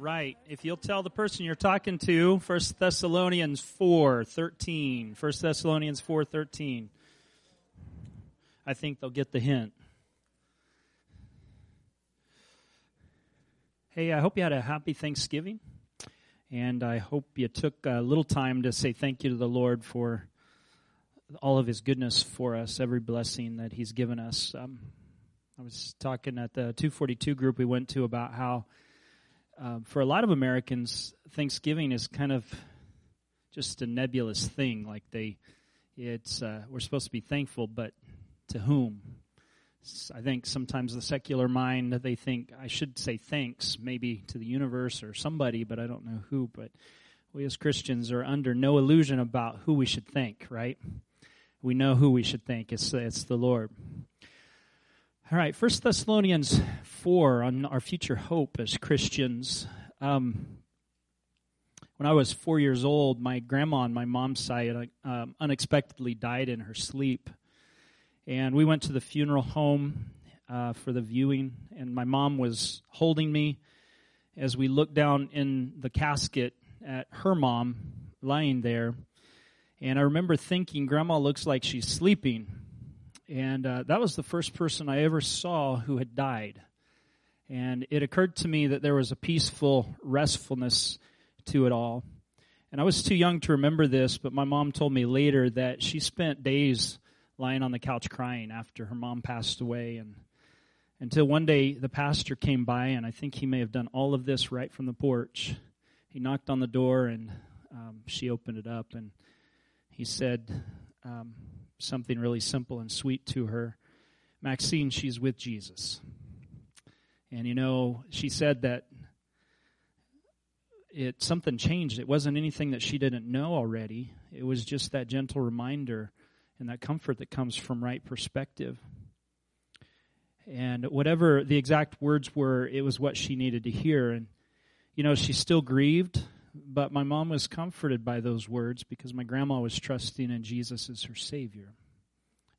right. If you'll tell the person you're talking to, 1 Thessalonians 4:13. 1 Thessalonians 4:13. I think they'll get the hint. Hey, I hope you had a happy Thanksgiving. And I hope you took a little time to say thank you to the Lord for all of his goodness for us, every blessing that he's given us. Um, I was talking at the 242 group we went to about how um, for a lot of Americans, Thanksgiving is kind of just a nebulous thing. Like they, it's uh, we're supposed to be thankful, but to whom? I think sometimes the secular mind they think I should say thanks, maybe to the universe or somebody, but I don't know who. But we as Christians are under no illusion about who we should thank. Right? We know who we should thank. It's it's the Lord. All right, First Thessalonians four on our future hope as Christians. Um, when I was four years old, my grandma on my mom's side um, unexpectedly died in her sleep, and we went to the funeral home uh, for the viewing. And my mom was holding me as we looked down in the casket at her mom lying there. And I remember thinking, Grandma looks like she's sleeping. And uh, that was the first person I ever saw who had died. And it occurred to me that there was a peaceful restfulness to it all. And I was too young to remember this, but my mom told me later that she spent days lying on the couch crying after her mom passed away. And until one day the pastor came by, and I think he may have done all of this right from the porch. He knocked on the door, and um, she opened it up, and he said, um, something really simple and sweet to her. Maxine, she's with Jesus. And you know, she said that it something changed. It wasn't anything that she didn't know already. It was just that gentle reminder and that comfort that comes from right perspective. And whatever the exact words were, it was what she needed to hear. And you know, she still grieved but my mom was comforted by those words because my grandma was trusting in Jesus as her Savior.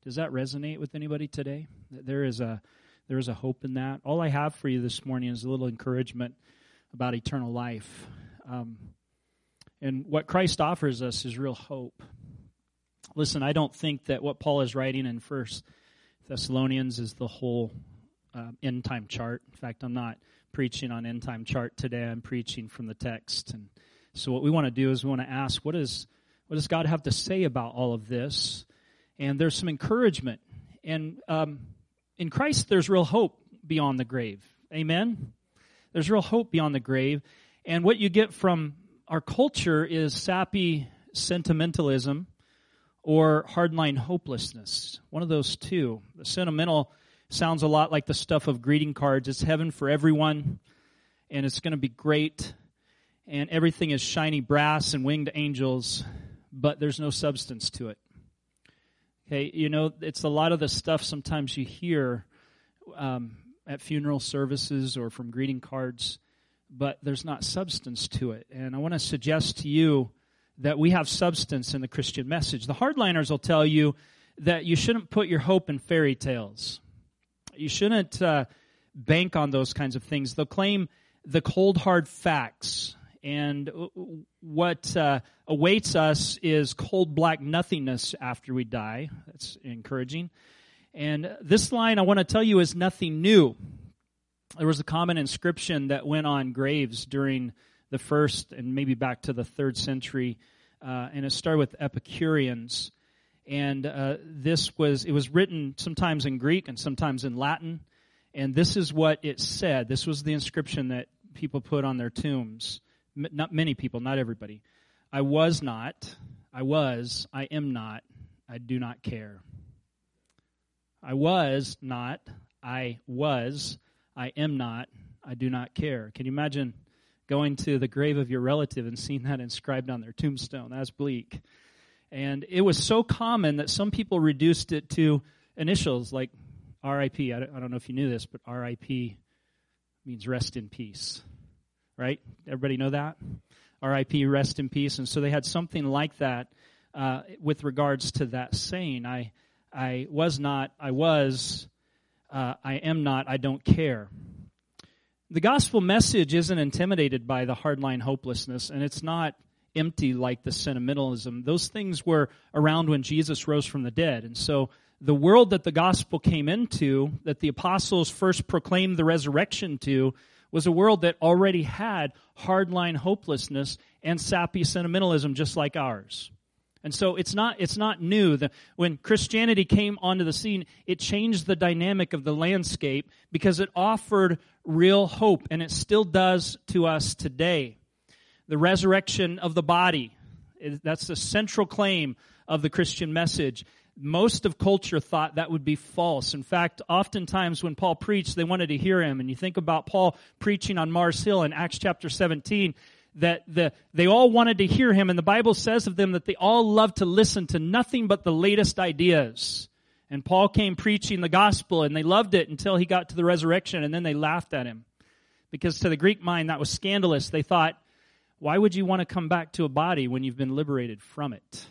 Does that resonate with anybody today? There is a there is a hope in that. All I have for you this morning is a little encouragement about eternal life, um, and what Christ offers us is real hope. Listen, I don't think that what Paul is writing in First Thessalonians is the whole uh, end time chart. In fact, I'm not preaching on end time chart today. I'm preaching from the text. And so what we want to do is we want to ask, what is what does God have to say about all of this? And there's some encouragement. And um, in Christ, there's real hope beyond the grave. Amen? There's real hope beyond the grave. And what you get from our culture is sappy sentimentalism or hardline hopelessness. One of those two. The sentimental sounds a lot like the stuff of greeting cards. It's heaven for everyone, and it's going to be great, and everything is shiny brass and winged angels, but there's no substance to it. Okay, you know, it's a lot of the stuff sometimes you hear um, at funeral services or from greeting cards, but there's not substance to it. And I want to suggest to you that we have substance in the Christian message. The hardliners will tell you that you shouldn't put your hope in fairy tales. You shouldn't uh, bank on those kinds of things. They'll claim the cold, hard facts. And what uh, awaits us is cold, black nothingness after we die. That's encouraging. And this line, I want to tell you, is nothing new. There was a common inscription that went on graves during the first and maybe back to the third century, uh, and it started with Epicureans and uh, this was it was written sometimes in Greek and sometimes in Latin, and this is what it said. This was the inscription that people put on their tombs. M- not many people, not everybody. I was not. I was. I am not. I do not care. I was not. I was. I am not. I do not care. Can you imagine going to the grave of your relative and seeing that inscribed on their tombstone? That's bleak. And it was so common that some people reduced it to initials like RIP. I don't know if you knew this, but RIP means rest in peace. Right? Everybody know that? RIP, rest in peace. And so they had something like that uh, with regards to that saying. I, I was not, I was, uh, I am not, I don't care. The gospel message isn't intimidated by the hardline hopelessness, and it's not empty like the sentimentalism. Those things were around when Jesus rose from the dead. And so the world that the gospel came into, that the apostles first proclaimed the resurrection to, was a world that already had hardline hopelessness and sappy sentimentalism just like ours. And so it's not, it's not new. The, when Christianity came onto the scene, it changed the dynamic of the landscape because it offered real hope, and it still does to us today. The resurrection of the body, that's the central claim of the Christian message. Most of culture thought that would be false. In fact, oftentimes when Paul preached, they wanted to hear him. And you think about Paul preaching on Mars Hill in Acts chapter 17, that the, they all wanted to hear him, and the Bible says of them that they all loved to listen to nothing but the latest ideas. And Paul came preaching the gospel, and they loved it until he got to the resurrection, and then they laughed at him. Because to the Greek mind, that was scandalous. They thought, why would you want to come back to a body when you've been liberated from it?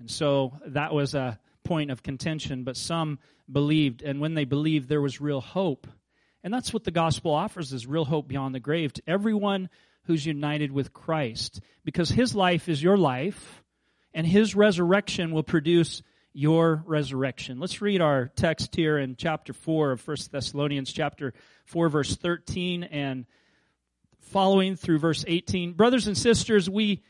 And so that was a point of contention, but some believed, and when they believed, there was real hope. And that's what the gospel offers is real hope beyond the grave to everyone who's united with Christ. Because his life is your life, and his resurrection will produce your resurrection. Let's read our text here in chapter 4 of 1 Thessalonians, chapter 4, verse 13, and following through verse 18. Brothers and sisters, we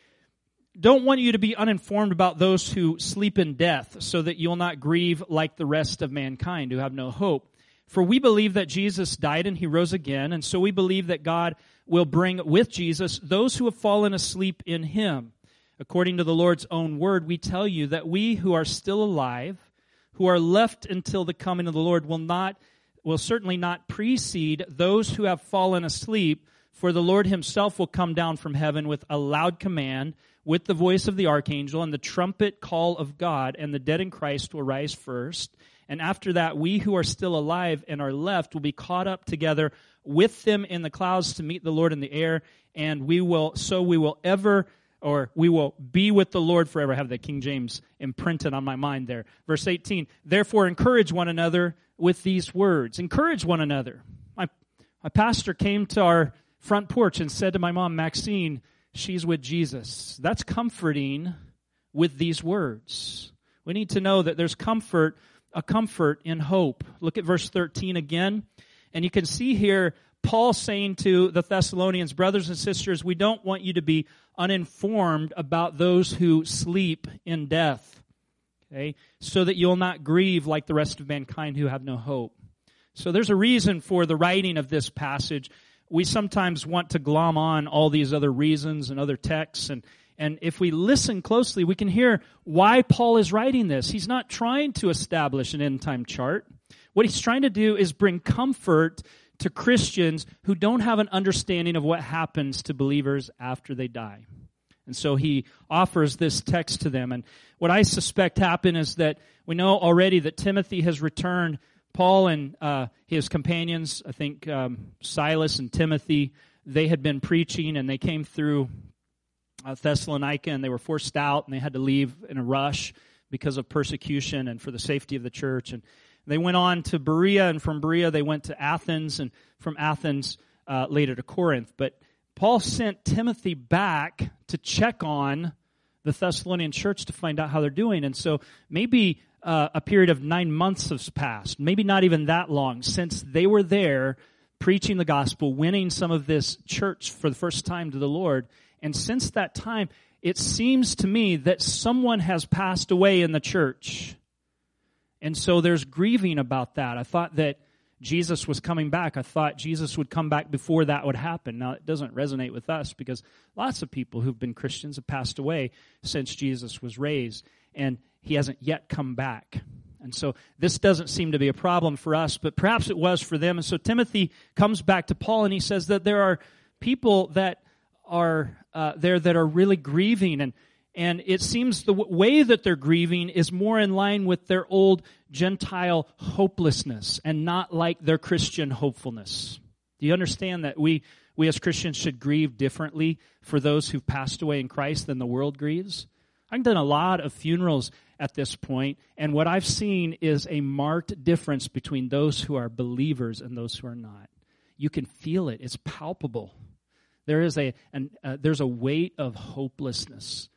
don't want you to be uninformed about those who sleep in death, so that you'll not grieve like the rest of mankind who have no hope. For we believe that Jesus died and he rose again, and so we believe that God will bring with Jesus those who have fallen asleep in him. According to the Lord's own word, we tell you that we who are still alive, who are left until the coming of the Lord, will not, will certainly not precede those who have fallen asleep, for the Lord himself will come down from heaven with a loud command, with the voice of the archangel and the trumpet call of God, and the dead in Christ will rise first. And after that, we who are still alive and are left will be caught up together with them in the clouds to meet the Lord in the air. And we will, so we will ever, or we will be with the Lord forever. I have the King James imprinted on my mind there. Verse 18. Therefore, encourage one another with these words. Encourage one another. My, my pastor came to our front porch and said to my mom, Maxine, she's with Jesus. That's comforting with these words. We need to know that there's comfort a comfort in hope. Look at verse 13 again. And you can see here Paul saying to the Thessalonians, brothers and sisters, we don't want you to be uninformed about those who sleep in death. Okay? So that you'll not grieve like the rest of mankind who have no hope. So there's a reason for the writing of this passage. We sometimes want to glom on all these other reasons and other texts and and if we listen closely, we can hear why Paul is writing this. He's not trying to establish an end time chart. What he's trying to do is bring comfort to Christians who don't have an understanding of what happens to believers after they die. And so he offers this text to them. And what I suspect happened is that we know already that Timothy has returned. Paul and uh, his companions, I think um, Silas and Timothy, they had been preaching and they came through uh, Thessalonica and they were forced out and they had to leave in a rush because of persecution and for the safety of the church. And they went on to Berea and from Berea they went to Athens and from Athens uh, later to Corinth. But Paul sent Timothy back to check on the Thessalonian church to find out how they're doing. And so maybe uh, a period of nine months has passed, maybe not even that long since they were there preaching the gospel, winning some of this church for the first time to the Lord. And since that time, it seems to me that someone has passed away in the church. And so there's grieving about that. I thought that Jesus was coming back. I thought Jesus would come back before that would happen. Now, it doesn't resonate with us because lots of people who've been Christians have passed away since Jesus was raised, and he hasn't yet come back. And so this doesn't seem to be a problem for us, but perhaps it was for them. And so Timothy comes back to Paul and he says that there are people that are uh, there that are really grieving and And it seems the w- way that they're grieving is more in line with their old Gentile hopelessness and not like their Christian hopefulness. Do you understand that we, we as Christians should grieve differently for those who've passed away in Christ than the world grieves? I've done a lot of funerals at this point, and what I've seen is a marked difference between those who are believers and those who are not. You can feel it; it's palpable. There is a an, uh, there's a weight of hopelessness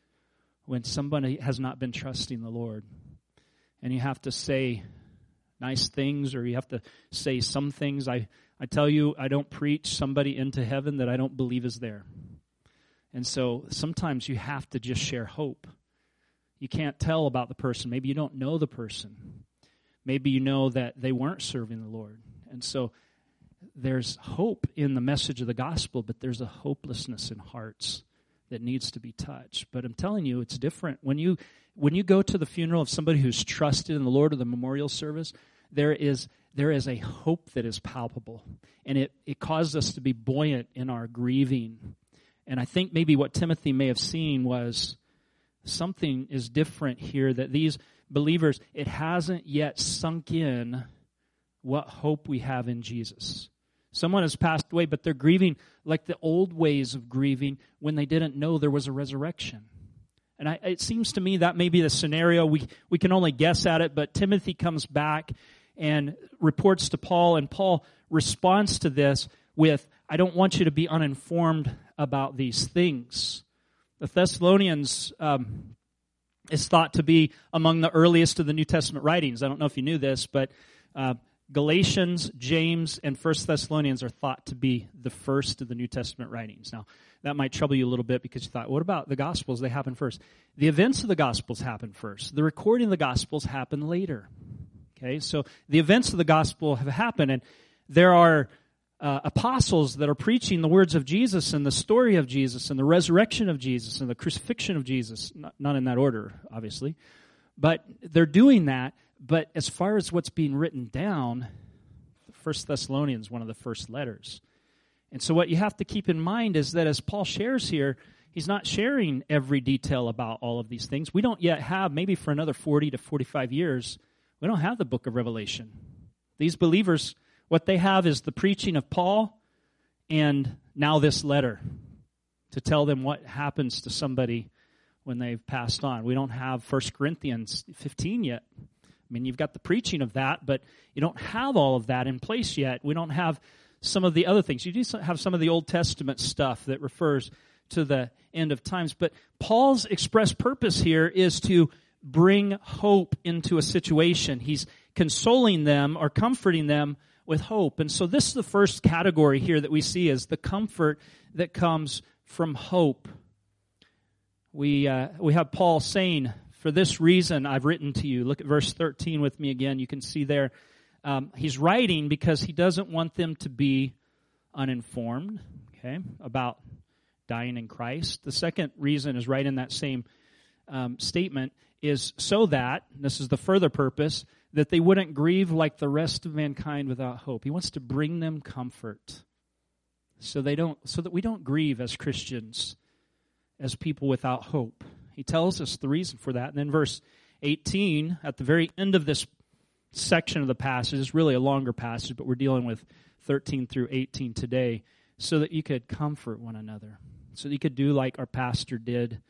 when somebody has not been trusting the Lord, and you have to say nice things or you have to say some things. I I tell you, I don't preach somebody into heaven that I don't believe is there. And so sometimes you have to just share hope. You can't tell about the person. Maybe you don't know the person. Maybe you know that they weren't serving the Lord. And so there's hope in the message of the gospel, but there's a hopelessness in hearts that needs to be touched. But I'm telling you, it's different. When you when you go to the funeral of somebody who's trusted in the Lord or the memorial service, there is there is a hope that is palpable. And it, it causes us to be buoyant in our grieving. And I think maybe what Timothy may have seen was something is different here that these believers, it hasn't yet sunk in what hope we have in Jesus. Someone has passed away, but they're grieving like the old ways of grieving when they didn't know there was a resurrection. And I, it seems to me that may be the scenario. We, we can only guess at it, but Timothy comes back and reports to Paul, and Paul responds to this with, I don't want you to be uninformed about these things. The Thessalonians um, is thought to be among the earliest of the New Testament writings. I don't know if you knew this, but uh, Galatians, James, and First Thessalonians are thought to be the first of the New Testament writings. Now, that might trouble you a little bit because you thought, what about the Gospels? They happen first. The events of the Gospels happen first. The recording of the Gospels happen later. Okay, so the events of the Gospel have happened, and there are uh, apostles that are preaching the words of Jesus and the story of Jesus and the resurrection of Jesus and the crucifixion of Jesus. Not, not in that order, obviously, but they're doing that but as far as what's being written down, First Thessalonians, one of the first letters. And so what you have to keep in mind is that as Paul shares here, he's not sharing every detail about all of these things. We don't yet have, maybe for another 40 to 45 years, we don't have the book of Revelation. These believers, what they have is the preaching of Paul and now this letter to tell them what happens to somebody when they've passed on. We don't have 1 Corinthians 15 yet. I mean, you've got the preaching of that, but you don't have all of that in place yet. We don't have some of the other things. You do have some of the Old Testament stuff that refers to the end of times. But Paul's express purpose here is to bring hope into a situation. He's consoling them or comforting them with hope. And so this is the first category here that we see is the comfort that comes from hope. We, uh, we have Paul saying, for this reason I've written to you. Look at verse 13 with me again. You can see there. Um, he's writing because he doesn't want them to be uninformed, okay, about dying in Christ. The second reason is right in that same um, statement is so that, this is the further purpose, that they wouldn't grieve like the rest of mankind without hope. He wants to bring them comfort so they don't so that we don't grieve as Christians as people without hope. He tells us the reason for that. And then verse 18, at the very end of this section of the passage, is really a longer passage, but we're dealing with 13 through 18 today, so that you could comfort one another. So that you could do like our pastor did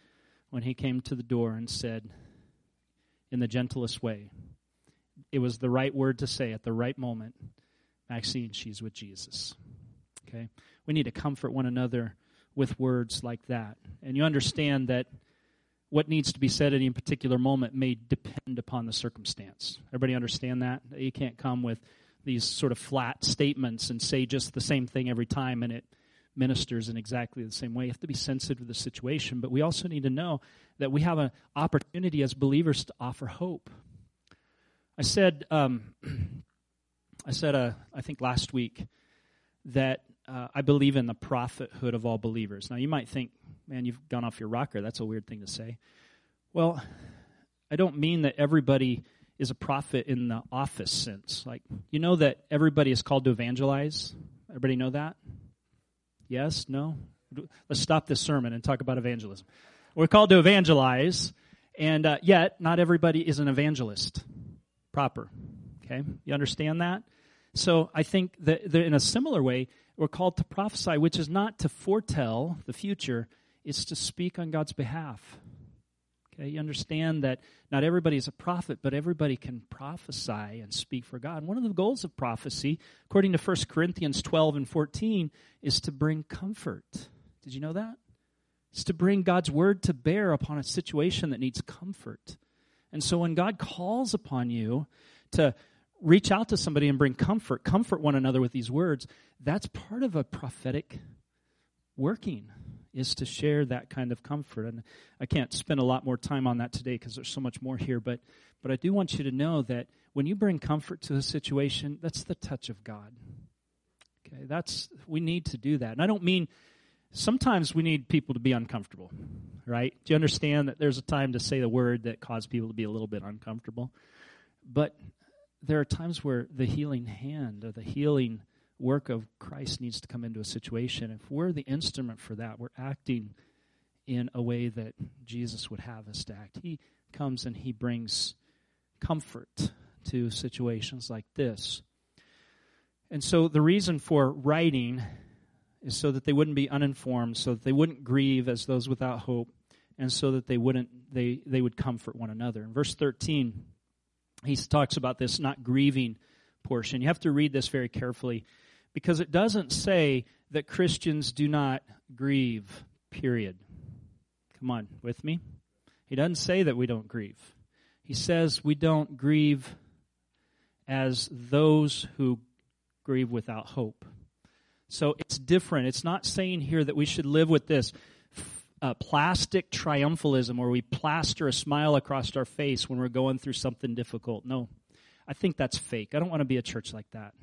when he came to the door and said, in the gentlest way, it was the right word to say at the right moment Maxine, she's with Jesus. Okay? We need to comfort one another with words like that. And you understand that what needs to be said at any particular moment may depend upon the circumstance. Everybody understand that? You can't come with these sort of flat statements and say just the same thing every time and it ministers in exactly the same way. You have to be sensitive to the situation, but we also need to know that we have an opportunity as believers to offer hope. I said, um, I said, uh, I think last week that uh, I believe in the prophethood of all believers. Now, you might think, man, you've gone off your rocker. That's a weird thing to say. Well, I don't mean that everybody is a prophet in the office sense. Like, you know that everybody is called to evangelize? Everybody know that? Yes? No? Let's stop this sermon and talk about evangelism. We're called to evangelize, and uh, yet not everybody is an evangelist proper. Okay, you understand that? So I think that, in a similar way, we're called to prophesy, which is not to foretell the future; it's to speak on God's behalf. Okay, you understand that not everybody is a prophet, but everybody can prophesy and speak for God. one of the goals of prophecy, according to 1 Corinthians 12 and 14, is to bring comfort. Did you know that? It's to bring God's word to bear upon a situation that needs comfort. And so when God calls upon you to reach out to somebody and bring comfort, comfort one another with these words, that's part of a prophetic working is to share that kind of comfort. And I can't spend a lot more time on that today because there's so much more here, but but I do want you to know that when you bring comfort to a situation, that's the touch of God. Okay, that's we need to do that. And I don't mean sometimes we need people to be uncomfortable, right? Do you understand that there's a time to say the word that causes people to be a little bit uncomfortable? But there are times where the healing hand or the healing work of Christ needs to come into a situation. If we're the instrument for that, we're acting in a way that Jesus would have us to act. He comes and he brings comfort to situations like this. And so the reason for writing is so that they wouldn't be uninformed, so that they wouldn't grieve as those without hope, and so that they wouldn't they they would comfort one another. In verse 13, he talks about this not grieving portion. You have to read this very carefully because it doesn't say that Christians do not grieve, period. Come on, with me? He doesn't say that we don't grieve. He says we don't grieve as those who grieve without hope. So it's different. It's not saying here that we should live with this uh, plastic triumphalism where we plaster a smile across our face when we're going through something difficult. No, I think that's fake. I don't want to be a church like that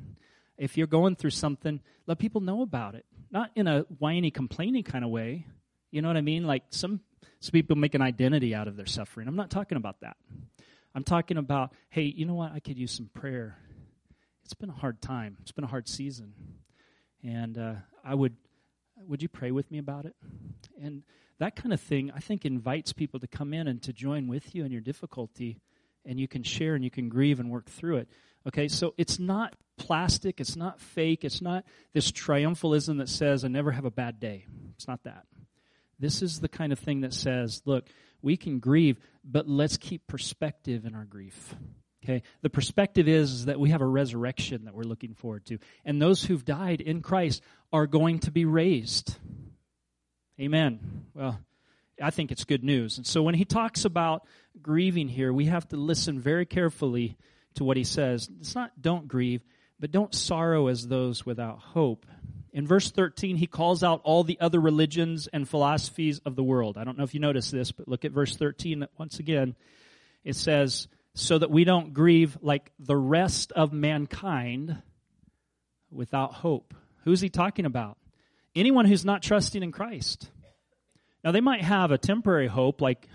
if you're going through something, let people know about it. Not in a whiny, complaining kind of way. You know what I mean? Like some, some people make an identity out of their suffering. I'm not talking about that. I'm talking about, hey, you know what? I could use some prayer. It's been a hard time. It's been a hard season, and uh, I would, would you pray with me about it? And that kind of thing, I think, invites people to come in and to join with you in your difficulty, and you can share and you can grieve and work through it. Okay, so it's not plastic, it's not fake, it's not this triumphalism that says, I never have a bad day. It's not that. This is the kind of thing that says, look, we can grieve, but let's keep perspective in our grief. Okay? The perspective is, is that we have a resurrection that we're looking forward to. And those who've died in Christ are going to be raised. Amen. Well, I think it's good news. And so when he talks about grieving here, we have to listen very carefully to what he says. It's not don't grieve, but don't sorrow as those without hope. In verse 13, he calls out all the other religions and philosophies of the world. I don't know if you noticed this, but look at verse 13 once again. It says, so that we don't grieve like the rest of mankind without hope. Who's he talking about? Anyone who's not trusting in Christ. Now, they might have a temporary hope, like,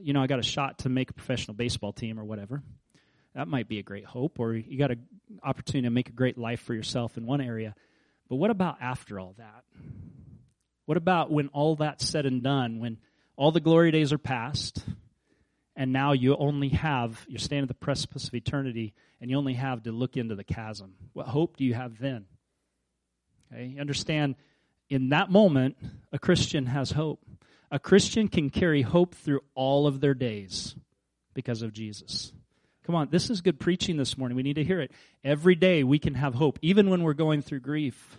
you know, I got a shot to make a professional baseball team or whatever that might be a great hope, or you got an opportunity to make a great life for yourself in one area. But what about after all that? What about when all that's said and done, when all the glory days are past, and now you only have, you're standing at the precipice of eternity, and you only have to look into the chasm? What hope do you have then? Okay, you understand, in that moment, a Christian has hope. A Christian can carry hope through all of their days because of Jesus. Come on, this is good preaching this morning. We need to hear it. Every day we can have hope, even when we're going through grief.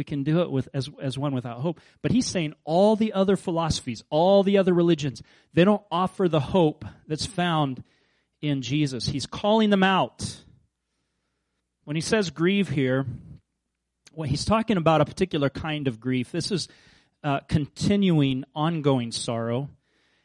We can do it with as, as one without hope. But he's saying all the other philosophies, all the other religions, they don't offer the hope that's found in Jesus. He's calling them out. When he says grieve here, well, he's talking about a particular kind of grief. This is uh, continuing, ongoing sorrow.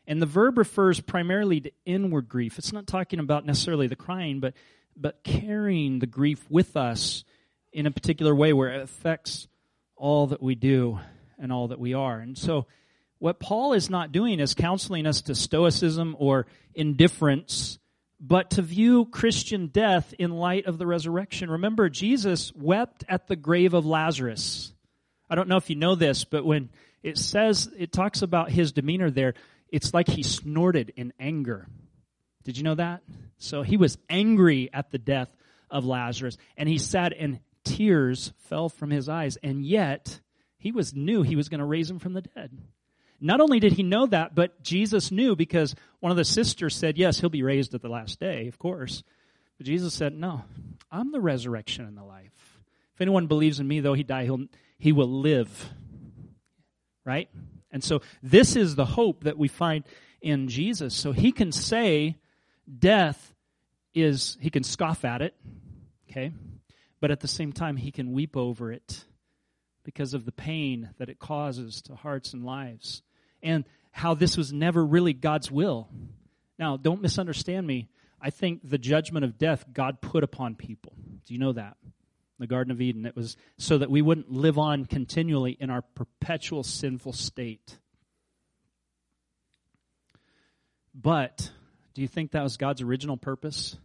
And the verb refers primarily to inward grief. It's not talking about necessarily the crying, but, but carrying the grief with us in a particular way where it affects all that we do and all that we are. And so, what Paul is not doing is counseling us to stoicism or indifference, but to view Christian death in light of the resurrection. Remember, Jesus wept at the grave of Lazarus. I don't know if you know this, but when it says, it talks about his demeanor there. It's like he snorted in anger. Did you know that? So he was angry at the death of Lazarus, and he sat and tears fell from his eyes, and yet he was knew he was going to raise him from the dead. Not only did he know that, but Jesus knew because one of the sisters said, Yes, he'll be raised at the last day, of course. But Jesus said, No, I'm the resurrection and the life. If anyone believes in me, though he die, he'll, he will live. Right? And so this is the hope that we find in Jesus. So he can say death is, he can scoff at it, okay? But at the same time, he can weep over it because of the pain that it causes to hearts and lives. And how this was never really God's will. Now, don't misunderstand me. I think the judgment of death God put upon people. Do you know that? The Garden of Eden. It was so that we wouldn't live on continually in our perpetual sinful state. But do you think that was God's original purpose?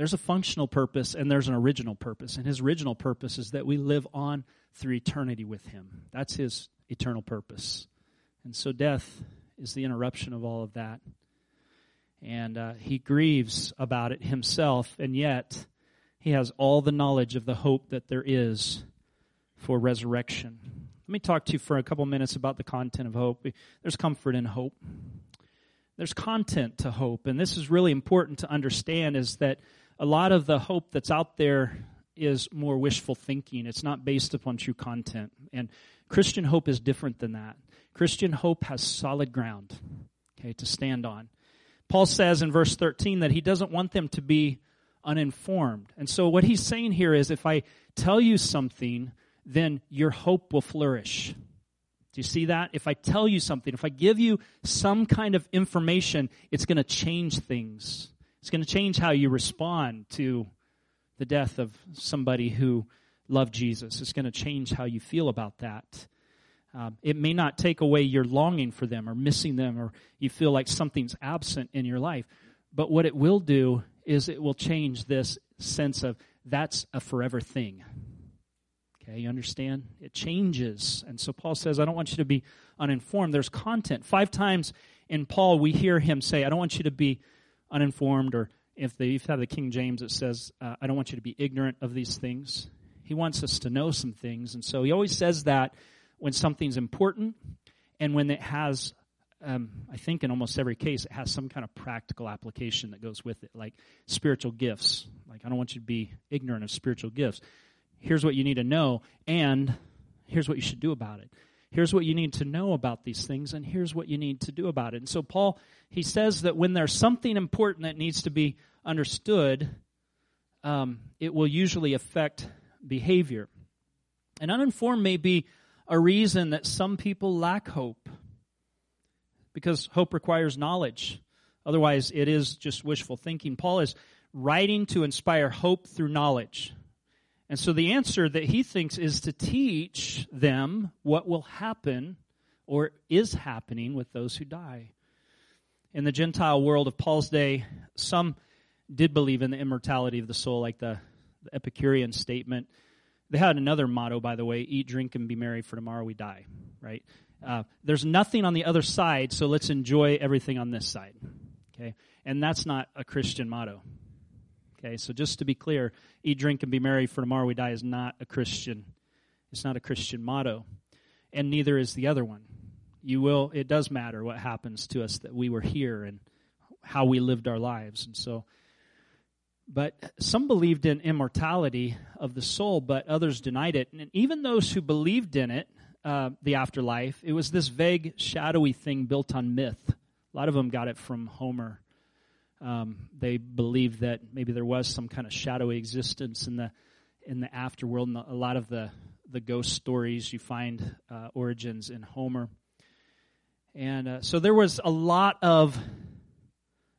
There's a functional purpose and there's an original purpose. And his original purpose is that we live on through eternity with him. That's his eternal purpose. And so death is the interruption of all of that. And uh, he grieves about it himself, and yet he has all the knowledge of the hope that there is for resurrection. Let me talk to you for a couple minutes about the content of hope. There's comfort in hope. There's content to hope, and this is really important to understand is that a lot of the hope that's out there is more wishful thinking. It's not based upon true content. And Christian hope is different than that. Christian hope has solid ground, okay, to stand on. Paul says in verse 13 that he doesn't want them to be uninformed. And so what he's saying here is if I tell you something, then your hope will flourish. Do you see that? If I tell you something, if I give you some kind of information, it's going to change things. It's going to change how you respond to the death of somebody who loved Jesus. It's going to change how you feel about that. Um, it may not take away your longing for them or missing them or you feel like something's absent in your life. But what it will do is it will change this sense of that's a forever thing. Okay, you understand? It changes. And so Paul says, I don't want you to be uninformed. There's content. Five times in Paul, we hear him say, I don't want you to be uninformed or if they have the King James, it says, uh, I don't want you to be ignorant of these things. He wants us to know some things. And so he always says that when something's important and when it has, um, I think in almost every case, it has some kind of practical application that goes with it, like spiritual gifts. Like, I don't want you to be ignorant of spiritual gifts. Here's what you need to know, and here's what you should do about it. Here's what you need to know about these things, and here's what you need to do about it. And so, Paul, he says that when there's something important that needs to be understood, um, it will usually affect behavior. And uninformed may be a reason that some people lack hope because hope requires knowledge. Otherwise, it is just wishful thinking. Paul is writing to inspire hope through knowledge. And so the answer that he thinks is to teach them what will happen or is happening with those who die. In the Gentile world of Paul's day, some did believe in the immortality of the soul, like the, the Epicurean statement. They had another motto, by the way eat, drink, and be merry, for tomorrow we die, right? Uh, there's nothing on the other side, so let's enjoy everything on this side. Okay? And that's not a Christian motto. Okay, so just to be clear, eat, drink, and be merry, for tomorrow we die is not a Christian. It's not a Christian motto. And neither is the other one. You will, it does matter what happens to us that we were here and how we lived our lives. And so but some believed in immortality of the soul, but others denied it. And even those who believed in it, uh, the afterlife, it was this vague, shadowy thing built on myth. A lot of them got it from Homer. Um, they believed that maybe there was some kind of shadowy existence in the in the afterworld. And a lot of the the ghost stories you find uh, origins in Homer. And uh, so there was a lot of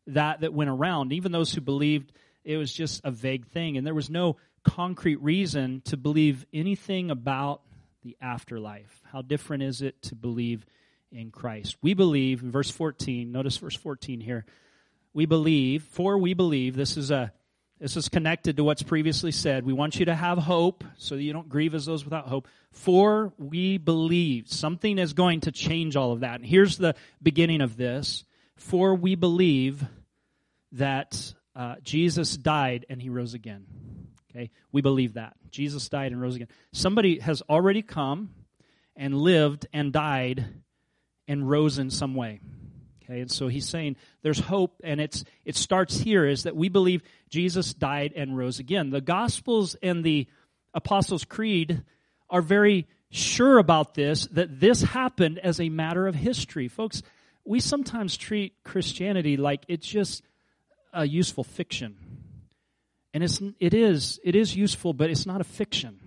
that that went around. Even those who believed it was just a vague thing, and there was no concrete reason to believe anything about the afterlife. How different is it to believe in Christ? We believe, in verse 14, notice verse 14 here. We believe, for we believe, this is a This is connected to what's previously said. We want you to have hope so that you don't grieve as those without hope. For we believe. Something is going to change all of that. And here's the beginning of this. For we believe that uh, Jesus died and he rose again. Okay? We believe that. Jesus died and rose again. Somebody has already come and lived and died and rose in some way. Okay, and so he's saying there's hope, and it's it starts here is that we believe Jesus died and rose again. The Gospels and the Apostles' Creed are very sure about this, that this happened as a matter of history. Folks, we sometimes treat Christianity like it's just a useful fiction. And it's it is it is useful, but it's not a fiction.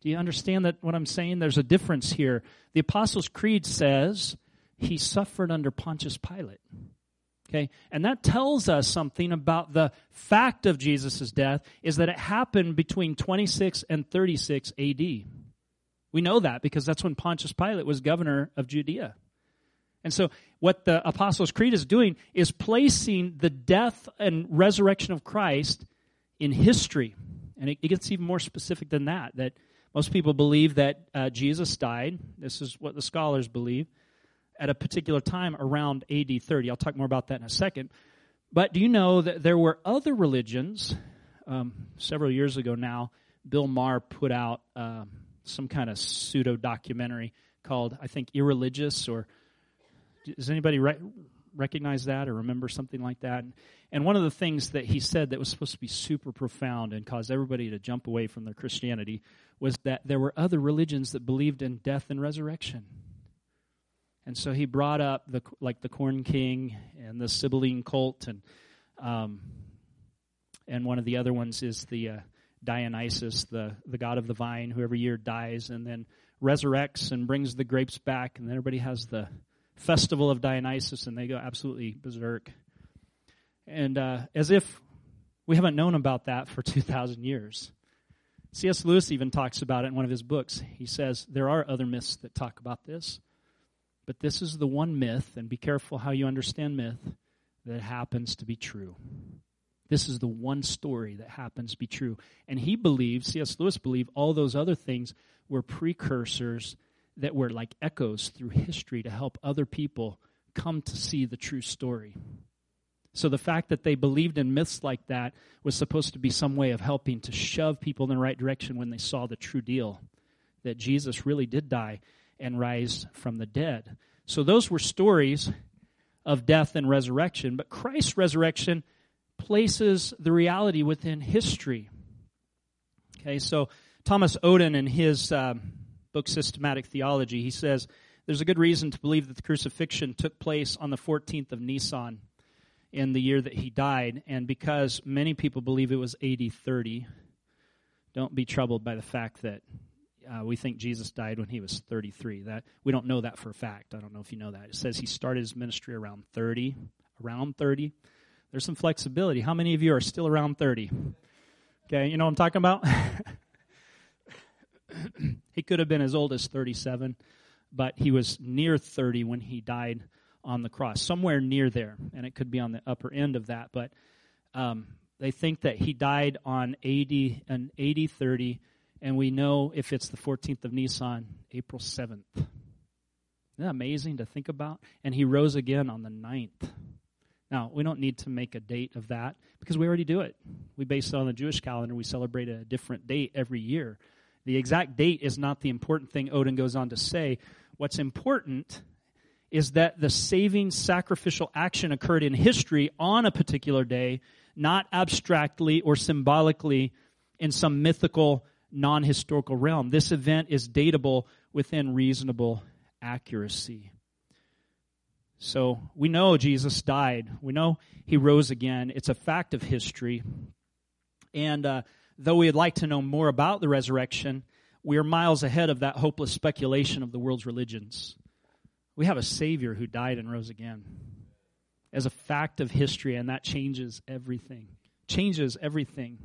Do you understand that what I'm saying? There's a difference here. The Apostles' Creed says he suffered under Pontius Pilate. Okay? And that tells us something about the fact of Jesus' death is that it happened between 26 and 36 AD. We know that because that's when Pontius Pilate was governor of Judea. And so, what the Apostles' Creed is doing is placing the death and resurrection of Christ in history. And it, it gets even more specific than that. That most people believe that uh, Jesus died. This is what the scholars believe at a particular time around AD 30. I'll talk more about that in a second. But do you know that there were other religions? Um, several years ago now, Bill Maher put out um, some kind of pseudo documentary called, I think, Irreligious, or does anybody re- recognize that or remember something like that? And one of the things that he said that was supposed to be super profound and cause everybody to jump away from their Christianity was that there were other religions that believed in death and resurrection. And so he brought up the like the Corn King and the Sibylline cult, and um, and one of the other ones is the uh, Dionysus, the the god of the vine, who every year dies and then resurrects and brings the grapes back, and then everybody has the festival of Dionysus, and they go absolutely berserk. And uh, as if we haven't known about that for two thousand years. C.S. Lewis even talks about it in one of his books. He says there are other myths that talk about this. But this is the one myth, and be careful how you understand myth, that happens to be true. This is the one story that happens to be true. And he believes, C.S. Lewis believed, all those other things were precursors that were like echoes through history to help other people come to see the true story. So the fact that they believed in myths like that was supposed to be some way of helping to shove people in the right direction when they saw the true deal that Jesus really did die and rise from the dead. So those were stories of death and resurrection, but Christ's resurrection places the reality within history. Okay, so Thomas Oden in his uh, book Systematic Theology, he says there's a good reason to believe that the crucifixion took place on the 14th of Nisan in the year that he died, and because many people believe it was AD 30, don't be troubled by the fact that uh, we think Jesus died when he was 33. That we don't know that for a fact. I don't know if you know that. It says he started his ministry around 30. Around 30. There's some flexibility. How many of you are still around 30? Okay, you know what I'm talking about? he could have been as old as 37, but he was near 30 when he died on the cross, somewhere near there, and it could be on the upper end of that. But um, they think that he died on AD an AD 30 and we know if it's the 14th of Nisan, April 7th. Isn't that amazing to think about? And he rose again on the 9th. Now, we don't need to make a date of that because we already do it. We base it on the Jewish calendar. We celebrate a different date every year. The exact date is not the important thing, Oden goes on to say. What's important is that the saving sacrificial action occurred in history on a particular day, not abstractly or symbolically in some mythical non historical realm. This event is datable within reasonable accuracy. So we know Jesus died. We know he rose again. It's a fact of history. And uh, though we'd like to know more about the resurrection, we are miles ahead of that hopeless speculation of the world's religions. We have a Savior who died and rose again as a fact of history, and that changes everything. Changes everything.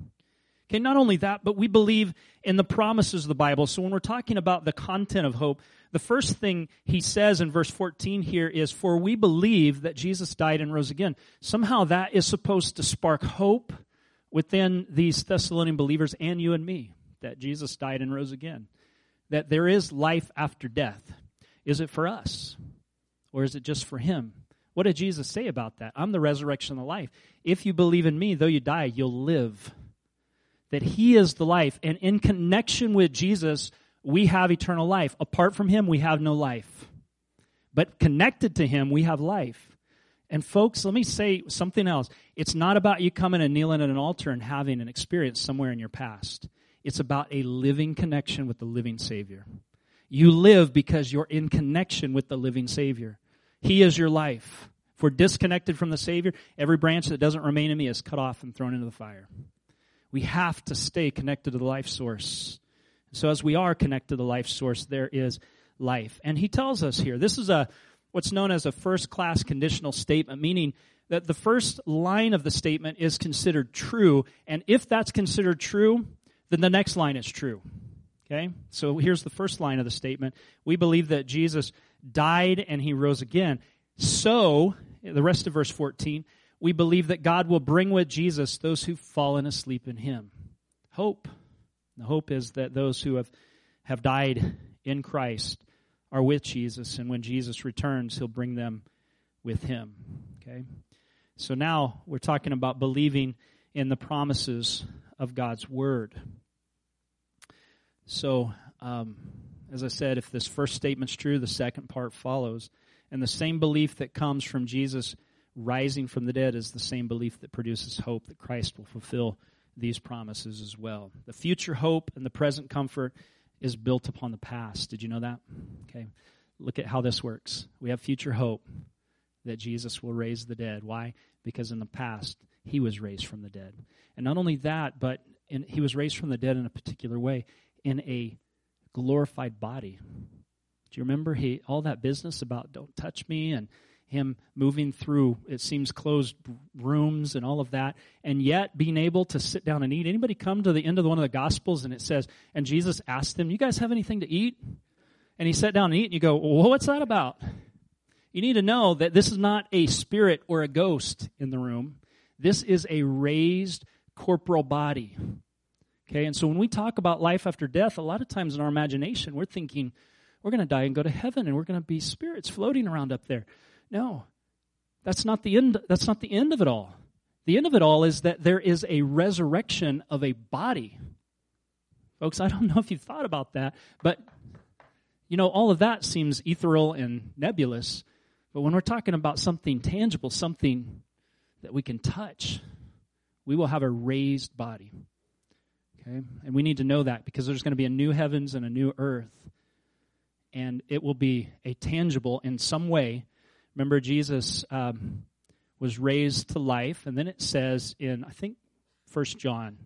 Okay, not only that, but we believe in the promises of the Bible. So when we're talking about the content of hope, the first thing he says in verse 14 here is, For we believe that Jesus died and rose again. Somehow that is supposed to spark hope within these Thessalonian believers and you and me that Jesus died and rose again. That there is life after death. Is it for us? Or is it just for him? What did Jesus say about that? I'm the resurrection and the life. If you believe in me, though you die, you'll live. That he is the life. And in connection with Jesus, we have eternal life. Apart from him, we have no life. But connected to him, we have life. And folks, let me say something else. It's not about you coming and kneeling at an altar and having an experience somewhere in your past. It's about a living connection with the living Savior. You live because you're in connection with the living Savior. He is your life. If we're disconnected from the Savior, every branch that doesn't remain in me is cut off and thrown into the fire. We have to stay connected to the life source. So as we are connected to the life source, there is life. And he tells us here, this is a what's known as a first class conditional statement, meaning that the first line of the statement is considered true, and if that's considered true, then the next line is true. Okay? So here's the first line of the statement. We believe that Jesus died and he rose again. So, the rest of verse 14, we believe that God will bring with Jesus those who've fallen asleep in him. Hope. The hope is that those who have, have died in Christ are with Jesus, and when Jesus returns, he'll bring them with him. Okay? So now we're talking about believing in the promises of God's word. So, um, as I said, if this first statement's true, the second part follows. And the same belief that comes from Jesus rising from the dead is the same belief that produces hope that Christ will fulfill these promises as well. The future hope and the present comfort is built upon the past. Did you know that? Okay. Look at how this works. We have future hope that Jesus will raise the dead. Why? Because in the past, he was raised from the dead. And not only that, but in, he was raised from the dead in a particular way, in a glorified body. Do you remember he all that business about don't touch me and him moving through it seems closed rooms and all of that and yet being able to sit down and eat. Anybody come to the end of one of the gospels and it says and jesus asked them you guys have anything to eat? And he sat down and eat and you go well, what's that about? You need to know that this is not a spirit or a ghost in the room. This is a raised corporal body. Okay and so when we talk about life after death a lot of times in our imagination we're thinking we're going to die and go to heaven and we're going to be spirits floating around up there no. That's not the end that's not the end of it all. The end of it all is that there is a resurrection of a body. Folks, I don't know if you've thought about that, but you know, all of that seems ethereal and nebulous. But when we're talking about something tangible, something that we can touch, we will have a raised body. Okay? And we need to know that because there's going to be a new heavens and a new earth. And it will be a tangible in some way Remember, Jesus um, was raised to life, and then it says in, I think, First John,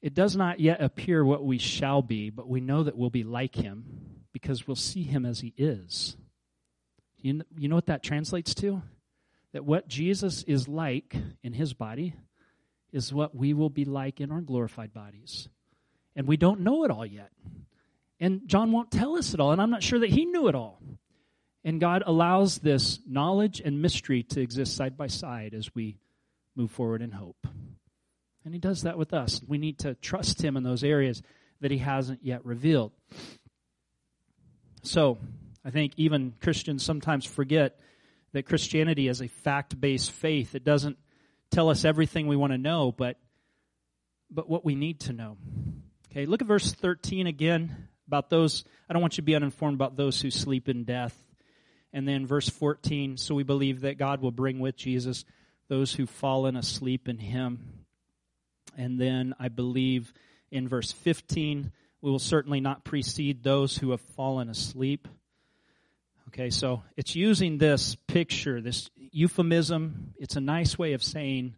it does not yet appear what we shall be, but we know that we'll be like him because we'll see him as he is. You, you know what that translates to? That what Jesus is like in his body is what we will be like in our glorified bodies. And we don't know it all yet. And John won't tell us it all, and I'm not sure that he knew it all. And God allows this knowledge and mystery to exist side by side as we move forward in hope. And He does that with us. We need to trust Him in those areas that He hasn't yet revealed. So, I think even Christians sometimes forget that Christianity is a fact based faith. It doesn't tell us everything we want to know, but, but what we need to know. Okay, look at verse 13 again about those. I don't want you to be uninformed about those who sleep in death. And then verse 14, so we believe that God will bring with Jesus those who've fallen asleep in him. And then I believe in verse 15, we will certainly not precede those who have fallen asleep. Okay, so it's using this picture, this euphemism. It's a nice way of saying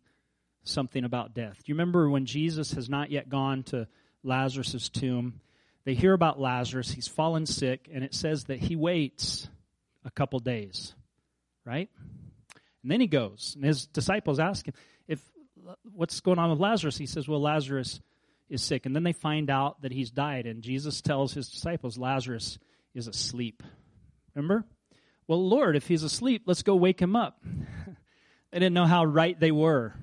something about death. Do you remember when Jesus has not yet gone to Lazarus' tomb? They hear about Lazarus. He's fallen sick, and it says that he waits a couple days, right? And then he goes, and his disciples ask him, "If what's going on with Lazarus?" He says, "Well, Lazarus is sick." And then they find out that he's died, and Jesus tells his disciples, "Lazarus is asleep." Remember? Well, Lord, if he's asleep, let's go wake him up. they didn't know how right they were.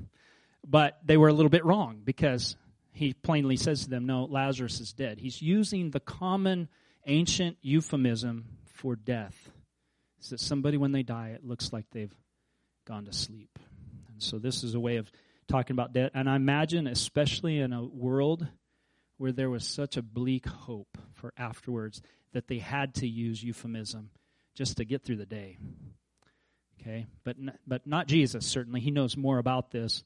But they were a little bit wrong because he plainly says to them, No, Lazarus is dead. He's using the common ancient euphemism for death. Is that somebody, when they die, it looks like they've gone to sleep. And so this is a way of talking about death. And I imagine, especially in a world where there was such a bleak hope for afterwards, that they had to use euphemism just to get through the day. Okay, but but not Jesus. Certainly, he knows more about this.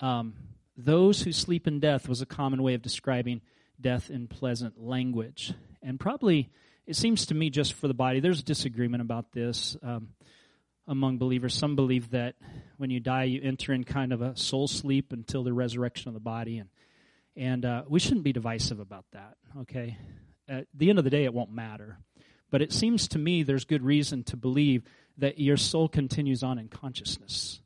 Um, those who sleep in death was a common way of describing death in pleasant language, and probably it seems to me just for the body. There's disagreement about this um, among believers. Some believe that when you die, you enter in kind of a soul sleep until the resurrection of the body, and and uh, we shouldn't be divisive about that. Okay, at the end of the day, it won't matter. But it seems to me there's good reason to believe that your soul continues on in consciousness.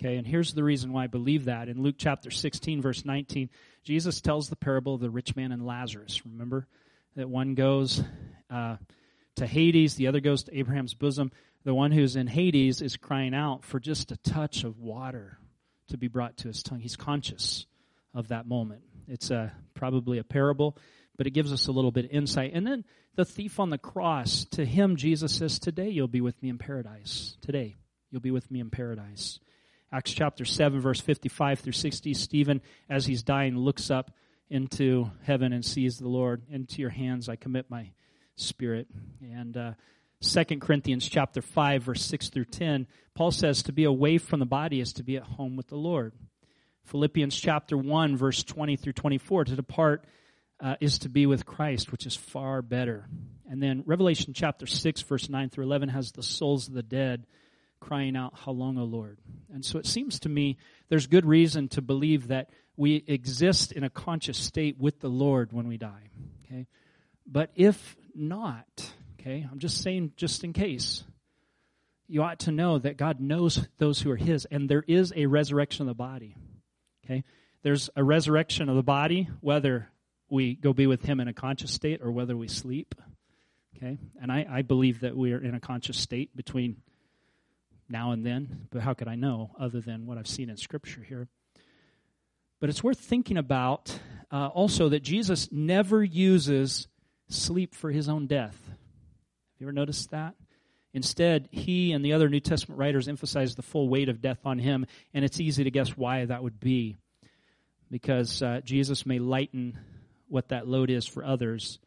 Okay, and here's the reason why I believe that. In Luke chapter 16, verse 19, Jesus tells the parable of the rich man and Lazarus. Remember that one goes uh, to Hades, the other goes to Abraham's bosom. The one who's in Hades is crying out for just a touch of water to be brought to his tongue. He's conscious of that moment. It's a, probably a parable, but it gives us a little bit of insight. And then the thief on the cross, to him, Jesus says, Today you'll be with me in paradise. Today you'll be with me in paradise. Acts chapter 7, verse 55 through 60, Stephen, as he's dying, looks up into heaven and sees the Lord. Into your hands I commit my spirit. And uh, 2 Corinthians chapter 5, verse 6 through 10, Paul says to be away from the body is to be at home with the Lord. Philippians chapter 1, verse 20 through 24, to depart uh, is to be with Christ, which is far better. And then Revelation chapter 6, verse 9 through 11 has the souls of the dead crying out, How long, O Lord? And so it seems to me there's good reason to believe that we exist in a conscious state with the Lord when we die. Okay? But if not, okay, I'm just saying just in case, you ought to know that God knows those who are His, and there is a resurrection of the body. Okay? There's a resurrection of the body, whether we go be with Him in a conscious state or whether we sleep. Okay? And I, I believe that we are in a conscious state between now and then, but how could I know other than what I've seen in Scripture here? But it's worth thinking about uh, also that Jesus never uses sleep for his own death. Have you ever noticed that? Instead, he and the other New Testament writers emphasize the full weight of death on him, and it's easy to guess why that would be. Because uh, Jesus may lighten what that load is for others,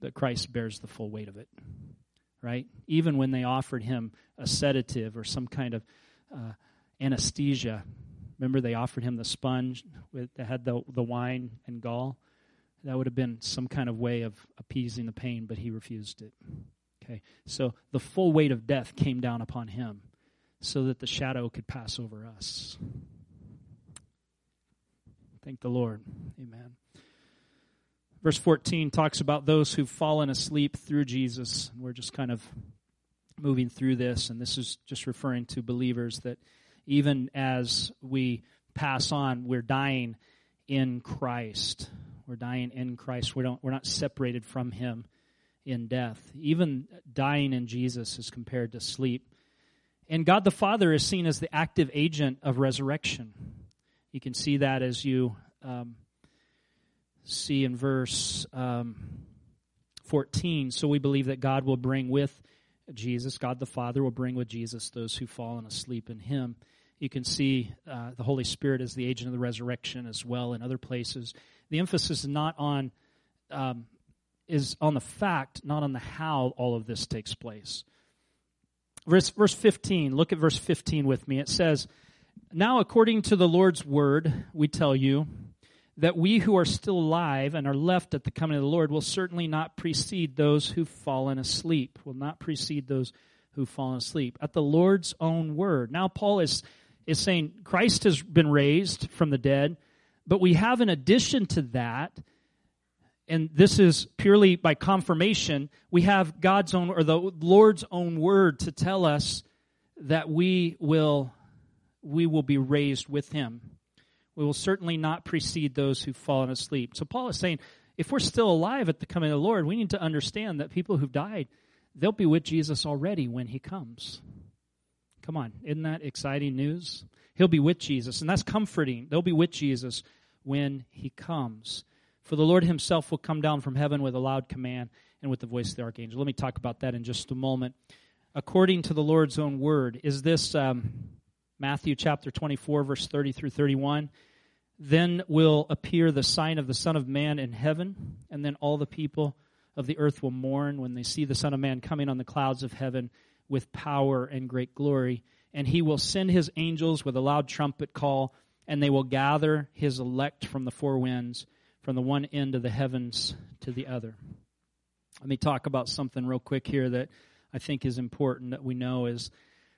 but Christ bears the full weight of it. Right? Even when they offered him a sedative or some kind of uh, anesthesia, remember they offered him the sponge with, that had the, the wine and gall? That would have been some kind of way of appeasing the pain, but he refused it. Okay, so the full weight of death came down upon him so that the shadow could pass over us. Thank the Lord. Amen. Verse 14 talks about those who've fallen asleep through Jesus. We're just kind of moving through this, and this is just referring to believers that even as we pass on, we're dying in Christ. We're dying in Christ. We don't, we're not separated from Him in death. Even dying in Jesus is compared to sleep. And God the Father is seen as the active agent of resurrection. You can see that as you um, see in verse um, 14. So we believe that God will bring with Jesus, God the Father will bring with Jesus those who've fallen asleep in Him. You can see uh, the Holy Spirit as the agent of the resurrection as well in other places. The emphasis is not on um, is on the fact, not on the how all of this takes place. Verse, verse 15, look at verse 15 with me. It says, Now according to the Lord's word, we tell you, that we who are still alive and are left at the coming of the Lord will certainly not precede those who've fallen asleep, will not precede those who've fallen asleep. At the Lord's own word. Now, Paul is, is saying Christ has been raised from the dead, but we have in addition to that, and this is purely by confirmation, we have God's own, or the Lord's own word to tell us that we will, we will be raised with him we will certainly not precede those who've fallen asleep. So Paul is saying, if we're still alive at the coming of the Lord, we need to understand that people who've died, they'll be with Jesus already when he comes. Come on, isn't that exciting news? He'll be with Jesus, and that's comforting. They'll be with Jesus when he comes. For the Lord himself will come down from heaven with a loud command and with the voice of the archangel. Let me talk about that in just a moment. According to the Lord's own word, is this um, Matthew chapter 24, verse 30 through 31? Then will appear the sign of the Son of Man in heaven, and then all the people of the earth will mourn when they see the Son of Man coming on the clouds of heaven with power and great glory. And he will send his angels with a loud trumpet call, and they will gather his elect from the four winds, from the one end of the heavens to the other. Let me talk about something real quick here that I think is important that we know is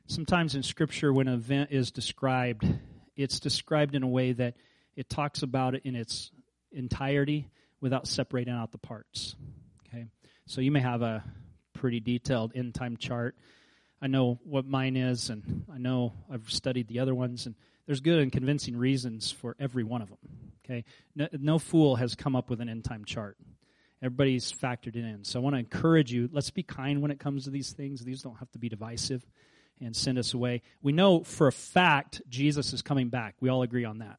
sometimes in Scripture when an event is described, it's described in a way that it talks about it in its entirety without separating out the parts. Okay, so you may have a pretty detailed end time chart. I know what mine is, and I know I've studied the other ones, and there's good and convincing reasons for every one of them. Okay, no, no fool has come up with an end time chart. Everybody's factored it in. So I want to encourage you. Let's be kind when it comes to these things. These don't have to be divisive and send us away. We know for a fact Jesus is coming back. We all agree on that.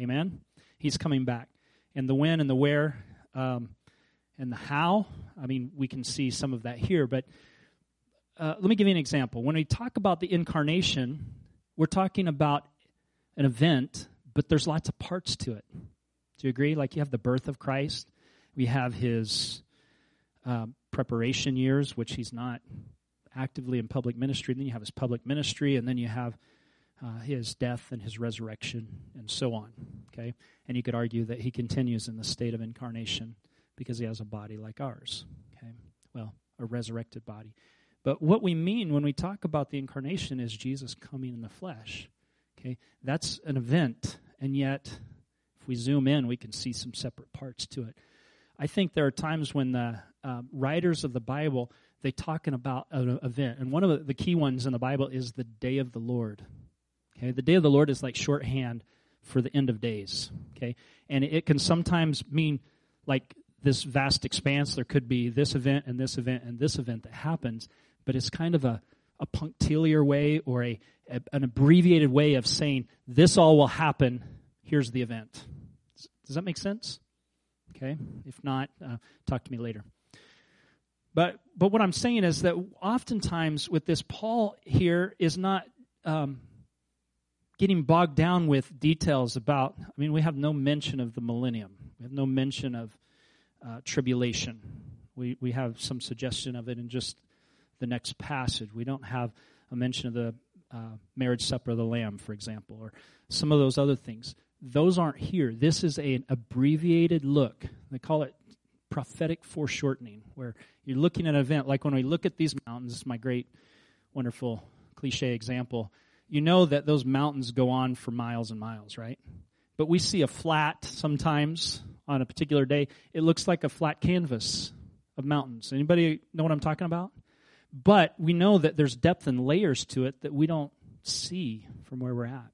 Amen. He's coming back, and the when and the where. Um, and the how. I mean, we can see some of that here, but uh, let me give you an example. When we talk about the incarnation, we're talking about an event, but there's lots of parts to it. Do you agree? Like you have the birth of Christ, we have his uh, preparation years, which he's not actively in public ministry. Then you have his public ministry, and then you have uh, his death and his resurrection, and so on. Okay, and you could argue that he continues in the state of incarnation because he has a body like ours. Okay? Well, a resurrected body. But what we mean when we talk about the incarnation is Jesus coming in the flesh. Okay? That's an event, and yet if we zoom in, we can see some separate parts to it. I think there are times when the uh, writers of the Bible they talking about an event, and one of the key ones in the Bible is the day of the Lord. Okay, the day of the Lord is like shorthand for the end of days. Okay, and it can sometimes mean like this vast expanse. There could be this event and this event and this event that happens, but it's kind of a, a punctiliar way or a, a an abbreviated way of saying this all will happen. Here's the event. Does that make sense? Okay. If not, uh, talk to me later. But but what I'm saying is that oftentimes with this, Paul here is not. Um, getting bogged down with details about i mean we have no mention of the millennium we have no mention of uh, tribulation. We, we have some suggestion of it in just the next passage. We don't have a mention of the uh, marriage supper of the Lamb, for example, or some of those other things. Those aren't here. This is a, an abbreviated look. They call it prophetic foreshortening, where you're looking at an event. Like when we look at these mountains, this is my great, wonderful cliche example. You know that those mountains go on for miles and miles, right? But we see a flat sometimes on a particular day, it looks like a flat canvas of mountains. Anybody know what I'm talking about? But we know that there's depth and layers to it that we don't see from where we're at.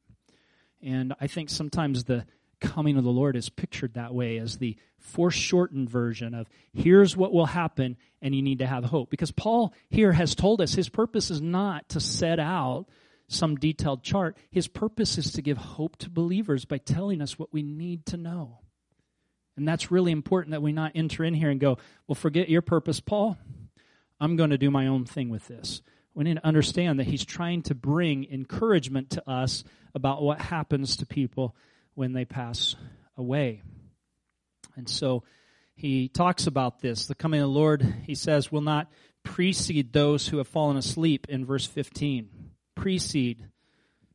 And I think sometimes the coming of the Lord is pictured that way as the foreshortened version of here's what will happen and you need to have hope. Because Paul here has told us his purpose is not to set out some detailed chart. His purpose is to give hope to believers by telling us what we need to know. And that's really important that we not enter in here and go, well, forget your purpose, Paul. I'm going to do my own thing with this. We need to understand that he's trying to bring encouragement to us about what happens to people when they pass away. And so he talks about this. The coming of the Lord, he says, will not precede those who have fallen asleep in verse 15. Precede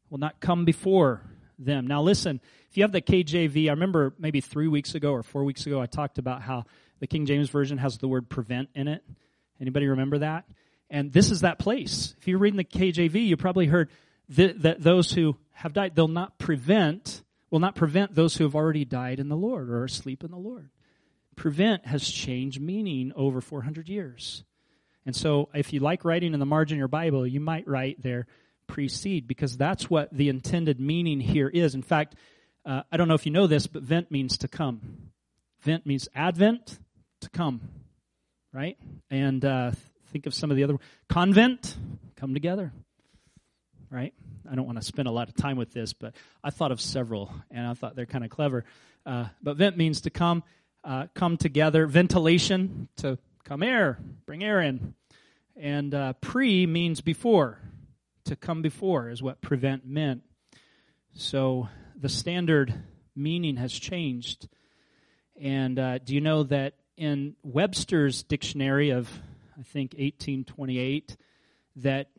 will not come before them. Now, listen, if you have the KJV, I remember maybe three weeks ago or four weeks ago, I talked about how the King James Version has the word prevent in it. Anybody remember that? And this is that place. If you're reading the KJV, you probably heard that, that those who have died, they'll not prevent, will not prevent those who have already died in the Lord or are asleep in the Lord. Prevent has changed meaning over 400 years. And so, if you like writing in the margin of your Bible, you might write there, precede because that's what the intended meaning here is. In fact, uh, I don't know if you know this, but vent means to come. Vent means advent, to come, right? And uh, think of some of the other convent, come together, right? I don't want to spend a lot of time with this, but I thought of several, and I thought they're kind of clever. Uh, but vent means to come, uh, come together. Ventilation to come air, bring air in, and uh, pre means before, to come before is what prevent meant. So the standard meaning has changed. And uh, do you know that in Webster's dictionary of, I think, 1828, that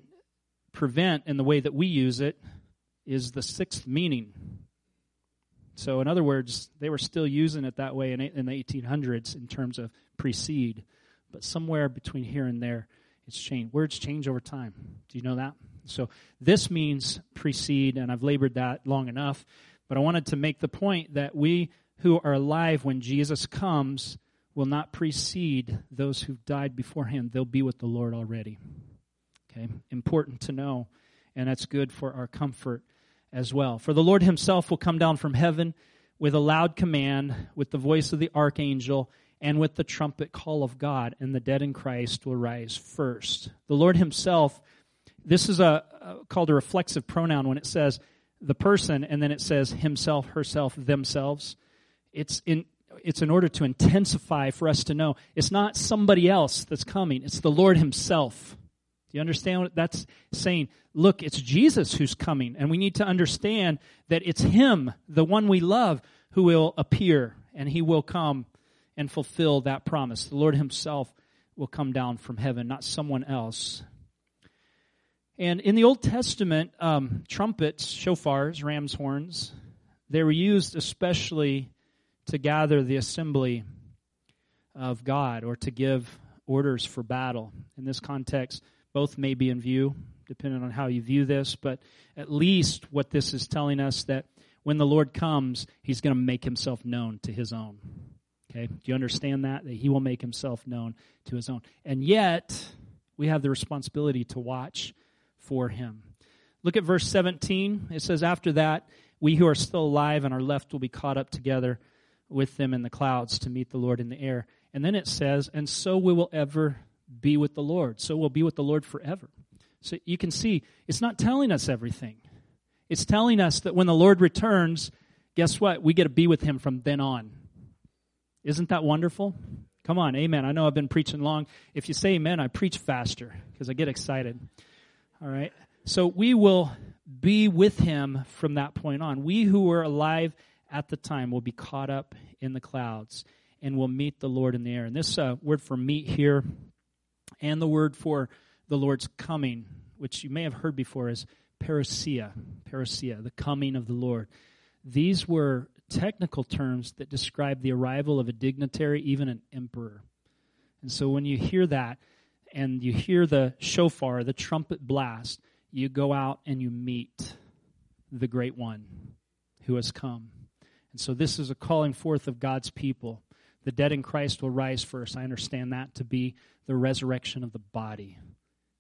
prevent in the way that we use it is the sixth meaning. So, in other words, they were still using it that way in, in the 1800s in terms of precede. But somewhere between here and there, it's changed. Words change over time. Do you know that? So, this means precede, and I've labored that long enough. But I wanted to make the point that we who are alive when Jesus comes will not precede those who've died beforehand. They'll be with the Lord already. Okay? Important to know, and that's good for our comfort as well. For the Lord himself will come down from heaven with a loud command, with the voice of the archangel, and with the trumpet call of God, and the dead in Christ will rise first. The Lord himself, this is a, a called a reflexive pronoun when it says the person and then it says himself, herself, themselves. It's in it's in order to intensify for us to know it's not somebody else that's coming, it's the Lord himself. Do you understand what that's saying? Look, it's Jesus who's coming, and we need to understand that it's Him, the one we love, who will appear, and He will come and fulfill that promise. The Lord Himself will come down from heaven, not someone else. And in the Old Testament, um, trumpets, shofars, ram's horns, they were used especially to gather the assembly of God or to give orders for battle. In this context, both may be in view, depending on how you view this, but at least what this is telling us that when the Lord comes, he's going to make himself known to his own. Okay? Do you understand that? That he will make himself known to his own. And yet, we have the responsibility to watch for him. Look at verse 17. It says, After that, we who are still alive and are left will be caught up together with them in the clouds to meet the Lord in the air. And then it says, And so we will ever be with the Lord. So we'll be with the Lord forever. So you can see, it's not telling us everything. It's telling us that when the Lord returns, guess what? We get to be with him from then on. Isn't that wonderful? Come on, amen. I know I've been preaching long. If you say amen, I preach faster because I get excited. All right. So we will be with him from that point on. We who were alive at the time will be caught up in the clouds and will meet the Lord in the air. And this uh, word for meet here and the word for the Lord's coming, which you may have heard before is parousia, parousia, the coming of the Lord. These were technical terms that describe the arrival of a dignitary, even an emperor. And so when you hear that and you hear the shofar, the trumpet blast, you go out and you meet the great one who has come. And so this is a calling forth of God's people. The dead in Christ will rise first. I understand that to be the resurrection of the body.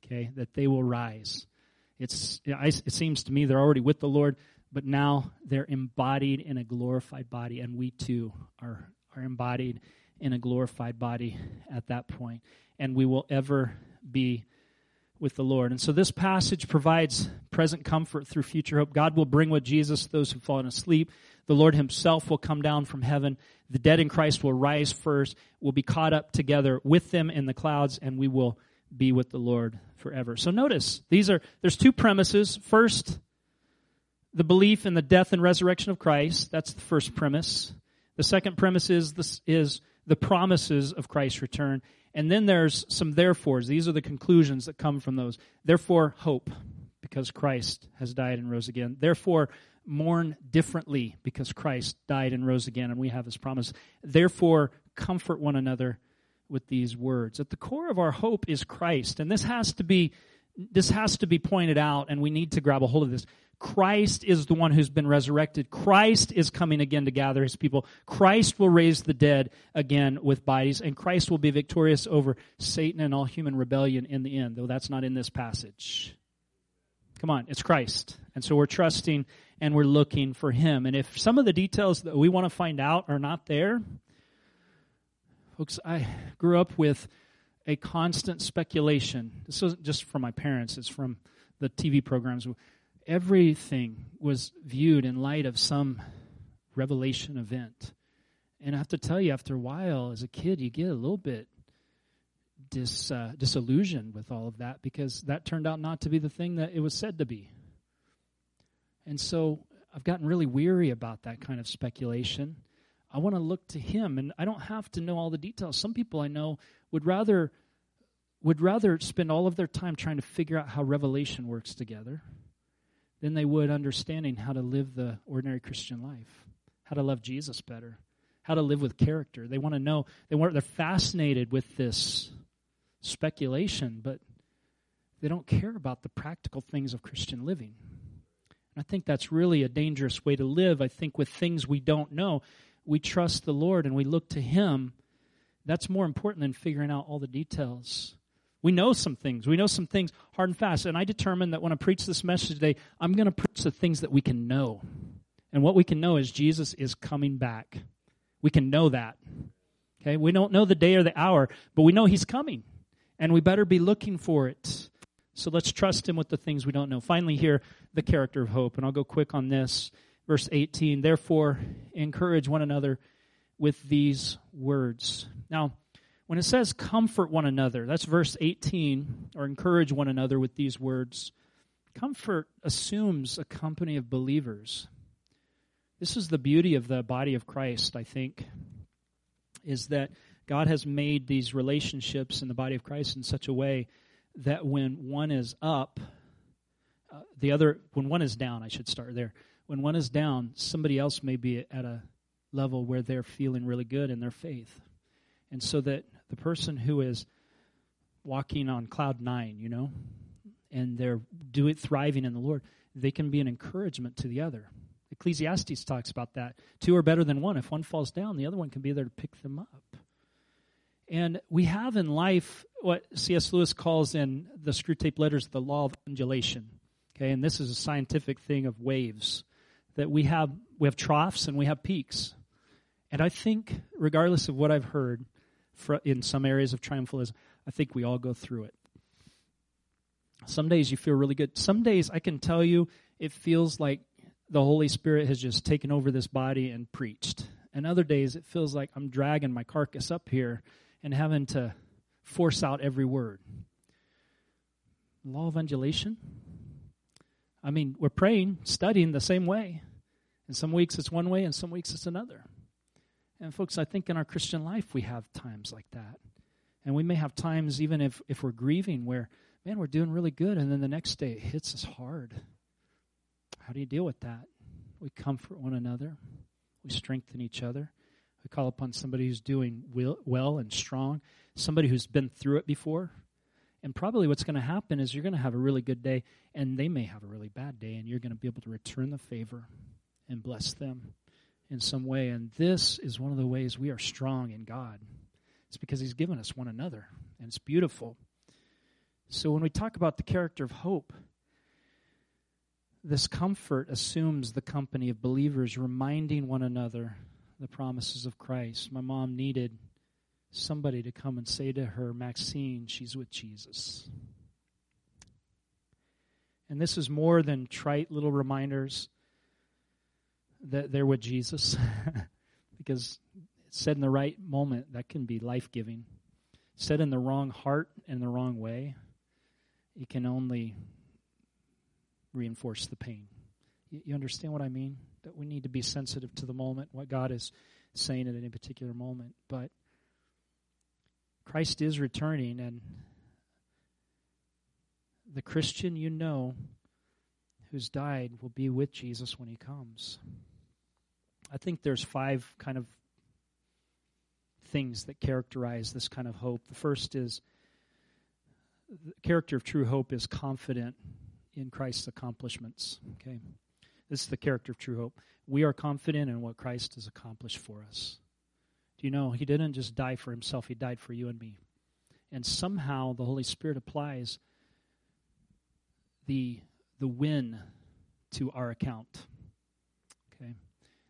Okay, that they will rise. It's it seems to me they're already with the Lord, but now they're embodied in a glorified body, and we too are are embodied in a glorified body at that point, and we will ever be with the Lord. And so this passage provides present comfort through future hope. God will bring with Jesus those who've fallen asleep. The Lord himself will come down from heaven. The dead in Christ will rise first, We'll be caught up together with them in the clouds, and we will be with the Lord forever. So notice, these are there's two premises. First, the belief in the death and resurrection of Christ. That's the first premise. The second premise is this is the promises of Christ's return. And then there's some therefores. These are the conclusions that come from those. Therefore, hope, because Christ has died and rose again. Therefore, mourn differently, because Christ died and rose again, and we have his promise. Therefore, comfort one another with these words. At the core of our hope is Christ, and this has to be this has to be pointed out, and we need to grab a hold of this. Christ is the one who's been resurrected. Christ is coming again to gather his people. Christ will raise the dead again with bodies, and Christ will be victorious over Satan and all human rebellion in the end, though that's not in this passage. Come on, it's Christ. And so we're trusting and we're looking for him. And if some of the details that we want to find out are not there, folks, I grew up with a constant speculation. This isn't just from my parents, it's from the TV programs everything was viewed in light of some revelation event. And I have to tell you, after a while, as a kid, you get a little bit dis, uh, disillusioned with all of that because that turned out not to be the thing that it was said to be. And so I've gotten really weary about that kind of speculation. I want to look to him and I don't have to know all the details. Some people I know would rather would rather spend all of their time trying to figure out how revelation works together than they would understanding how to live the ordinary Christian life, how to love Jesus better, how to live with character. They want to know they want they're fascinated with this speculation, but they don't care about the practical things of Christian living. And I think that's really a dangerous way to live. I think with things we don't know, we trust the Lord and we look to Him. That's more important than figuring out all the details. We know some things. We know some things hard and fast. And I determined that when I preach this message today, I'm going to preach the things that we can know. And what we can know is Jesus is coming back. We can know that. Okay? We don't know the day or the hour, but we know He's coming and we better be looking for it. So let's trust him with the things we don't know. Finally, here, the character of hope. And I'll go quick on this. Verse 18 Therefore, encourage one another with these words. Now, when it says comfort one another, that's verse 18, or encourage one another with these words. Comfort assumes a company of believers. This is the beauty of the body of Christ, I think, is that God has made these relationships in the body of Christ in such a way that when one is up, uh, the other, when one is down, I should start there. When one is down, somebody else may be at a level where they're feeling really good in their faith. And so that the person who is walking on cloud nine, you know, and they're doing thriving in the Lord, they can be an encouragement to the other. Ecclesiastes talks about that. Two are better than one. If one falls down, the other one can be there to pick them up. And we have in life what C.S. Lewis calls in the Screwtape Letters the law of undulation. Okay, and this is a scientific thing of waves that we have we have troughs and we have peaks. And I think, regardless of what I've heard in some areas of triumphalism, I think we all go through it. Some days you feel really good. Some days I can tell you it feels like the Holy Spirit has just taken over this body and preached. And other days it feels like I'm dragging my carcass up here and having to force out every word. Law of undulation. I mean, we're praying, studying the same way. And some weeks it's one way, and some weeks it's another. And folks, I think in our Christian life we have times like that. And we may have times, even if, if we're grieving, where, man, we're doing really good, and then the next day it hits us hard. How do you deal with that? We comfort one another, we strengthen each other. We call upon somebody who's doing well and strong, somebody who's been through it before. And probably what's going to happen is you're going to have a really good day, and they may have a really bad day, and you're going to be able to return the favor and bless them in some way. And this is one of the ways we are strong in God. It's because He's given us one another, and it's beautiful. So when we talk about the character of hope, this comfort assumes the company of believers reminding one another the promises of Christ. My mom needed somebody to come and say to her, Maxine, she's with Jesus. And this is more than trite little reminders that they're with Jesus, because said in the right moment, that can be life giving. Said in the wrong heart and the wrong way, it can only reinforce the pain. You understand what I mean? That we need to be sensitive to the moment, what God is saying at any particular moment. But Christ is returning, and the Christian you know who's died will be with Jesus when he comes. I think there's five kind of things that characterize this kind of hope. The first is the character of true hope is confident in Christ's accomplishments. Okay. This is the character of true hope. We are confident in what Christ has accomplished for us. Do you know, He didn't just die for Himself, He died for you and me. And somehow the Holy Spirit applies the, the win to our account. Okay?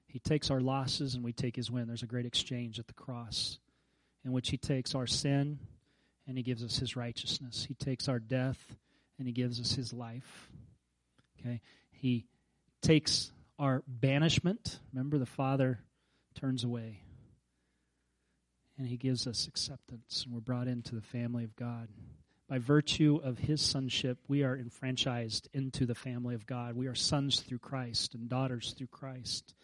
He takes our losses and we take His win. There's a great exchange at the cross in which He takes our sin and He gives us His righteousness. He takes our death and He gives us His life. Okay? He takes our banishment. Remember, the Father turns away. And He gives us acceptance, and we're brought into the family of God. By virtue of His sonship, we are enfranchised into the family of God. We are sons through Christ and daughters through Christ.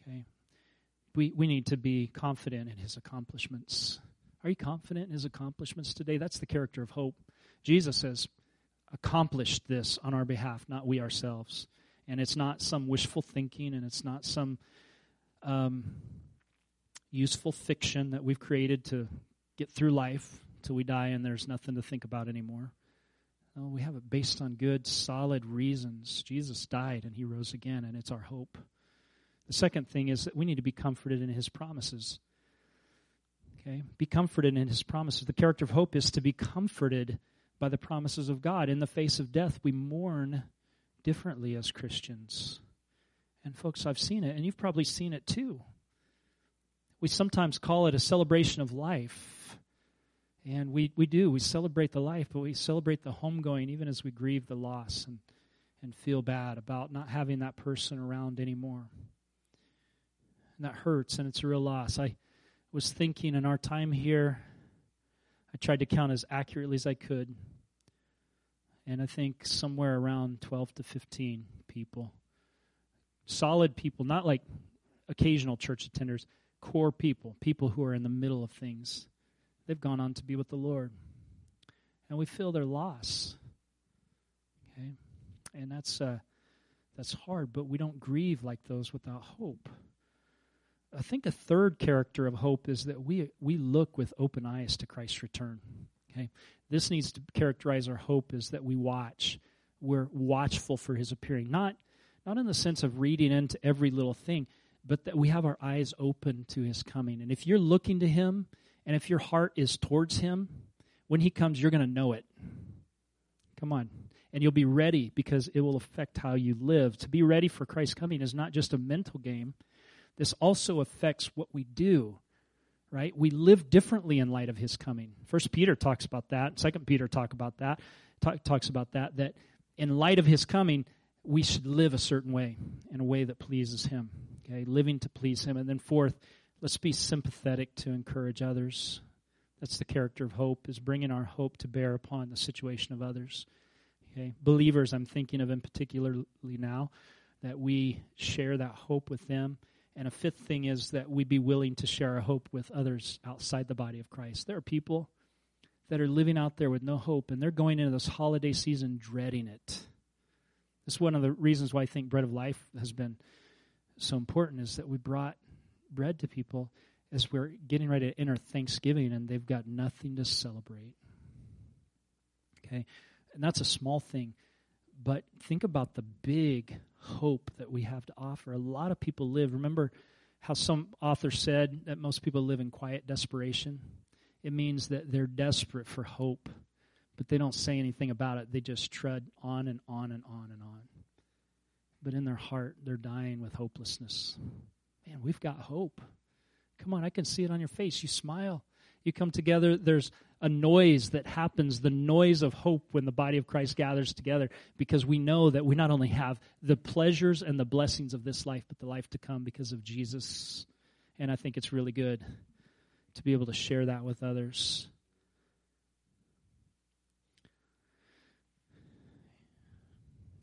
Okay? We, we need to be confident in His accomplishments. Are you confident in His accomplishments today? That's the character of hope. Jesus has accomplished this on our behalf, not we ourselves and it's not some wishful thinking and it's not some um, useful fiction that we've created to get through life till we die and there's nothing to think about anymore. No, we have it based on good, solid reasons. Jesus died and he rose again, and it's our hope. The second thing is that we need to be comforted in his promises. Okay? Be comforted in his promises. The character of hope is to be comforted by the promises of God. In the face of death, we mourn differently as Christians. And, folks, I've seen it, and you've probably seen it too. We sometimes call it a celebration of life. And we, we do. We celebrate the life, but we celebrate the homegoing even as we grieve the loss and, and feel bad about not having that person around anymore. And that hurts, and it's a real loss. I was thinking in our time here, I tried to count as accurately as I could and I think somewhere around 12 to 15 people. Solid people, not like occasional church attenders, core people, people who are in the middle of things. They've gone on to be with the Lord. And we feel their loss. Okay? And that's uh, that's hard, but we don't grieve like those without hope. I think a third character of hope is that we we look with open eyes to Christ's return. Okay? This needs to characterize our hope is that we watch. We're watchful for his appearing. Not not in the sense of reading into every little thing, but that we have our eyes open to his coming. And if you're looking to him and if your heart is towards him, when he comes, you're going to know it. Come on. And you'll be ready because it will affect how you live. To be ready for Christ's coming is not just a mental game, this also affects what we do right? We live differently in light of his coming. First Peter talks about that. Second Peter talk about that. Talk, talks about that. That in light of his coming, we should live a certain way, in a way that pleases him. Okay, living to please him. And then fourth, let's be sympathetic to encourage others. That's the character of hope, is bringing our hope to bear upon the situation of others. Okay, believers, I'm thinking of in particularly now, that we share that hope with them and a fifth thing is that we be willing to share our hope with others outside the body of Christ. There are people that are living out there with no hope, and they're going into this holiday season dreading it. This is one of the reasons why I think Bread of Life has been so important is that we brought bread to people as we're getting ready to enter Thanksgiving, and they've got nothing to celebrate. Okay? And that's a small thing. But think about the big hope that we have to offer. A lot of people live, remember how some author said that most people live in quiet desperation? It means that they're desperate for hope, but they don't say anything about it. They just tread on and on and on and on. But in their heart, they're dying with hopelessness. Man, we've got hope. Come on, I can see it on your face. You smile. You come together. There's a noise that happens, the noise of hope when the body of Christ gathers together, because we know that we not only have the pleasures and the blessings of this life, but the life to come because of Jesus. And I think it's really good to be able to share that with others.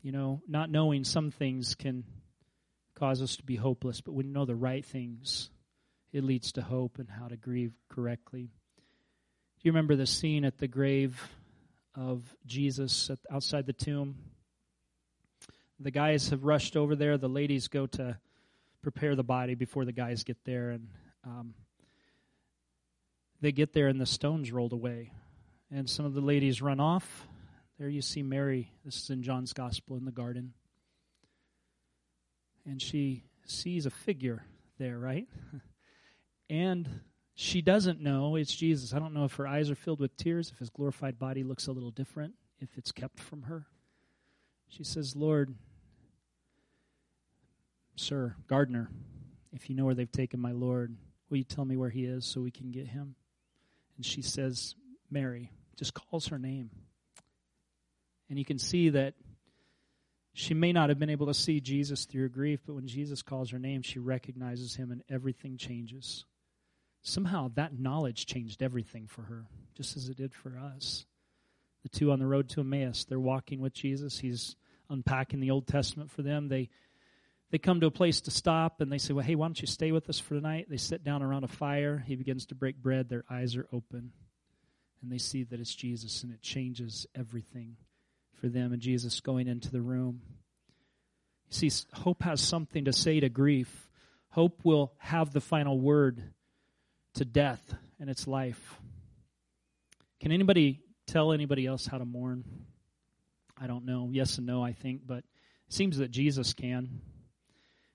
You know, not knowing some things can cause us to be hopeless, but when you know the right things, it leads to hope and how to grieve correctly. Do you remember the scene at the grave of Jesus at, outside the tomb? The guys have rushed over there. The ladies go to prepare the body before the guys get there, and um, they get there, and the stones rolled away. And some of the ladies run off. There you see Mary. This is in John's Gospel in the garden. And she sees a figure there, right? and she doesn't know it's Jesus. I don't know if her eyes are filled with tears, if his glorified body looks a little different, if it's kept from her. She says, Lord, Sir, gardener, if you know where they've taken my Lord, will you tell me where he is so we can get him? And she says, Mary, just calls her name. And you can see that She may not have been able to see Jesus through her grief, but when Jesus calls her name, she recognizes him and everything changes. Somehow that knowledge changed everything for her, just as it did for us. The two on the road to Emmaus, they're walking with Jesus. He's unpacking the Old Testament for them. They they come to a place to stop and they say, Well, hey, why don't you stay with us for the night? They sit down around a fire. He begins to break bread. Their eyes are open. And they see that it's Jesus, and it changes everything for them. And Jesus going into the room. You see, hope has something to say to grief. Hope will have the final word to death and its life. Can anybody tell anybody else how to mourn? I don't know. Yes and no, I think, but it seems that Jesus can.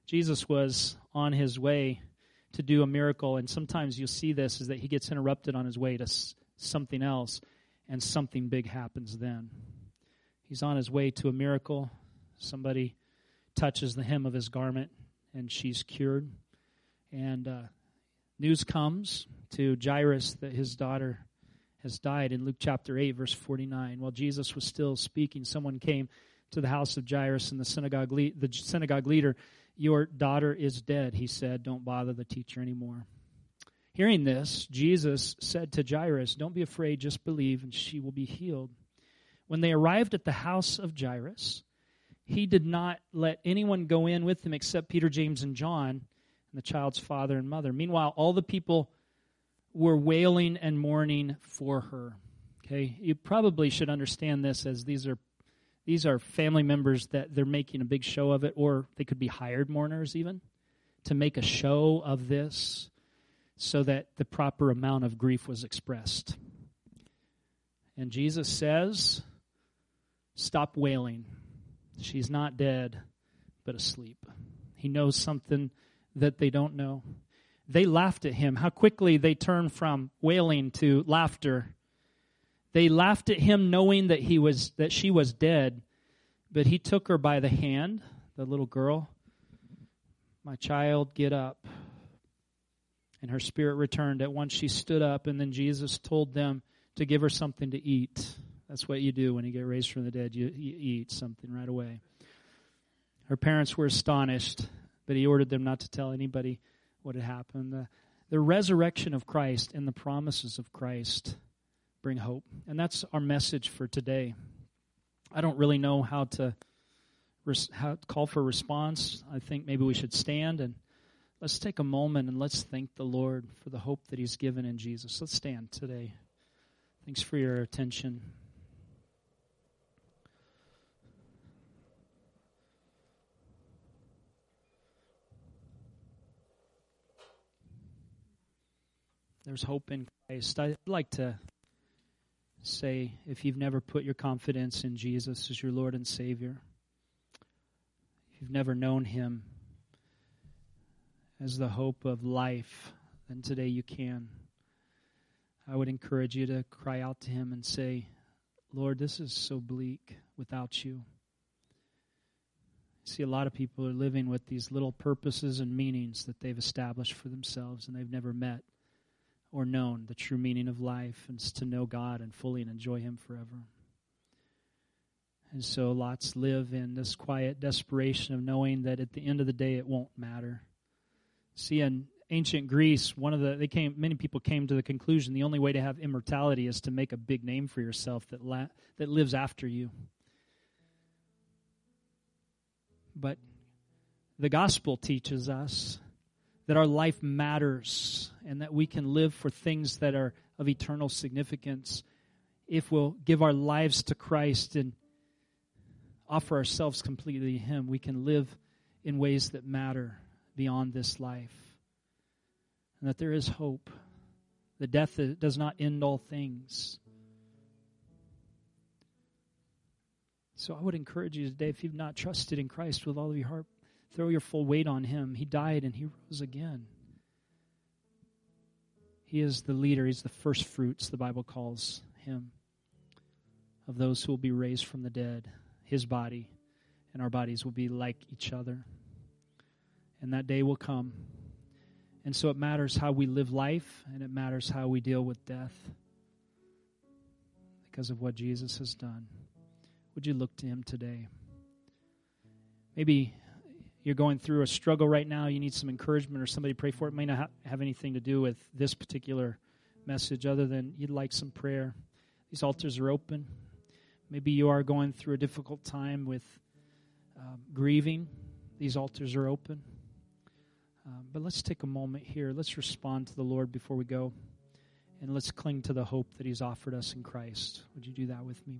Jesus was on his way to do a miracle, and sometimes you'll see this is that he gets interrupted on his way to something else, and something big happens then. He's on his way to a miracle. Somebody touches the hem of his garment, and she's cured. And uh, news comes to Jairus that his daughter has died in Luke chapter 8, verse 49. While Jesus was still speaking, someone came to the house of Jairus, and the synagogue, le- the synagogue leader your daughter is dead, he said. Don't bother the teacher anymore. Hearing this, Jesus said to Jairus, Don't be afraid, just believe, and she will be healed. When they arrived at the house of Jairus, he did not let anyone go in with him except Peter, James, and John, the child's father and mother. Meanwhile, all the people were wailing and mourning for her. Okay, you probably should understand this as these are these are family members that they're making a big show of it, or they could be hired mourners even to make a show of this so that the proper amount of grief was expressed. And Jesus says, Stop wailing. She's not dead, but asleep. He knows something that they don't know. They laughed at him. How quickly they turn from wailing to laughter they laughed at him knowing that he was that she was dead, but he took her by the hand, the little girl. My child, get up. And her spirit returned. At once she stood up, and then Jesus told them to give her something to eat. That's what you do when you get raised from the dead. You, you eat something right away. Her parents were astonished, but he ordered them not to tell anybody what had happened. The, the resurrection of Christ and the promises of Christ bring hope. And that's our message for today. I don't really know how to, res- how to call for response. I think maybe we should stand and let's take a moment and let's thank the Lord for the hope that He's given in Jesus. Let's stand today. Thanks for your attention. There's hope in Christ. I'd like to say if you've never put your confidence in Jesus as your Lord and Savior, if you've never known Him as the hope of life, then today you can. I would encourage you to cry out to Him and say, Lord, this is so bleak without you. See a lot of people are living with these little purposes and meanings that they've established for themselves and they've never met or known the true meaning of life and to know God and fully and enjoy Him forever. And so lots live in this quiet desperation of knowing that at the end of the day it won't matter. See, in ancient Greece, one of the they came many people came to the conclusion the only way to have immortality is to make a big name for yourself that la- that lives after you. But the gospel teaches us that our life matters and that we can live for things that are of eternal significance if we'll give our lives to Christ and offer ourselves completely to Him. We can live in ways that matter beyond this life. And that there is hope. The death does not end all things. So I would encourage you today, if you've not trusted in Christ with all of your heart, Throw your full weight on him. He died and he rose again. He is the leader. He's the first fruits, the Bible calls him, of those who will be raised from the dead. His body and our bodies will be like each other. And that day will come. And so it matters how we live life, and it matters how we deal with death because of what Jesus has done. Would you look to him today? maybe you're going through a struggle right now, you need some encouragement or somebody pray for it. it may not ha- have anything to do with this particular message other than you'd like some prayer. These altars are open. Maybe you are going through a difficult time with um, grieving. These altars are open. Um, but let's take a moment here. Let's respond to the Lord before we go. And let's cling to the hope that He's offered us in Christ. Would you do that with me?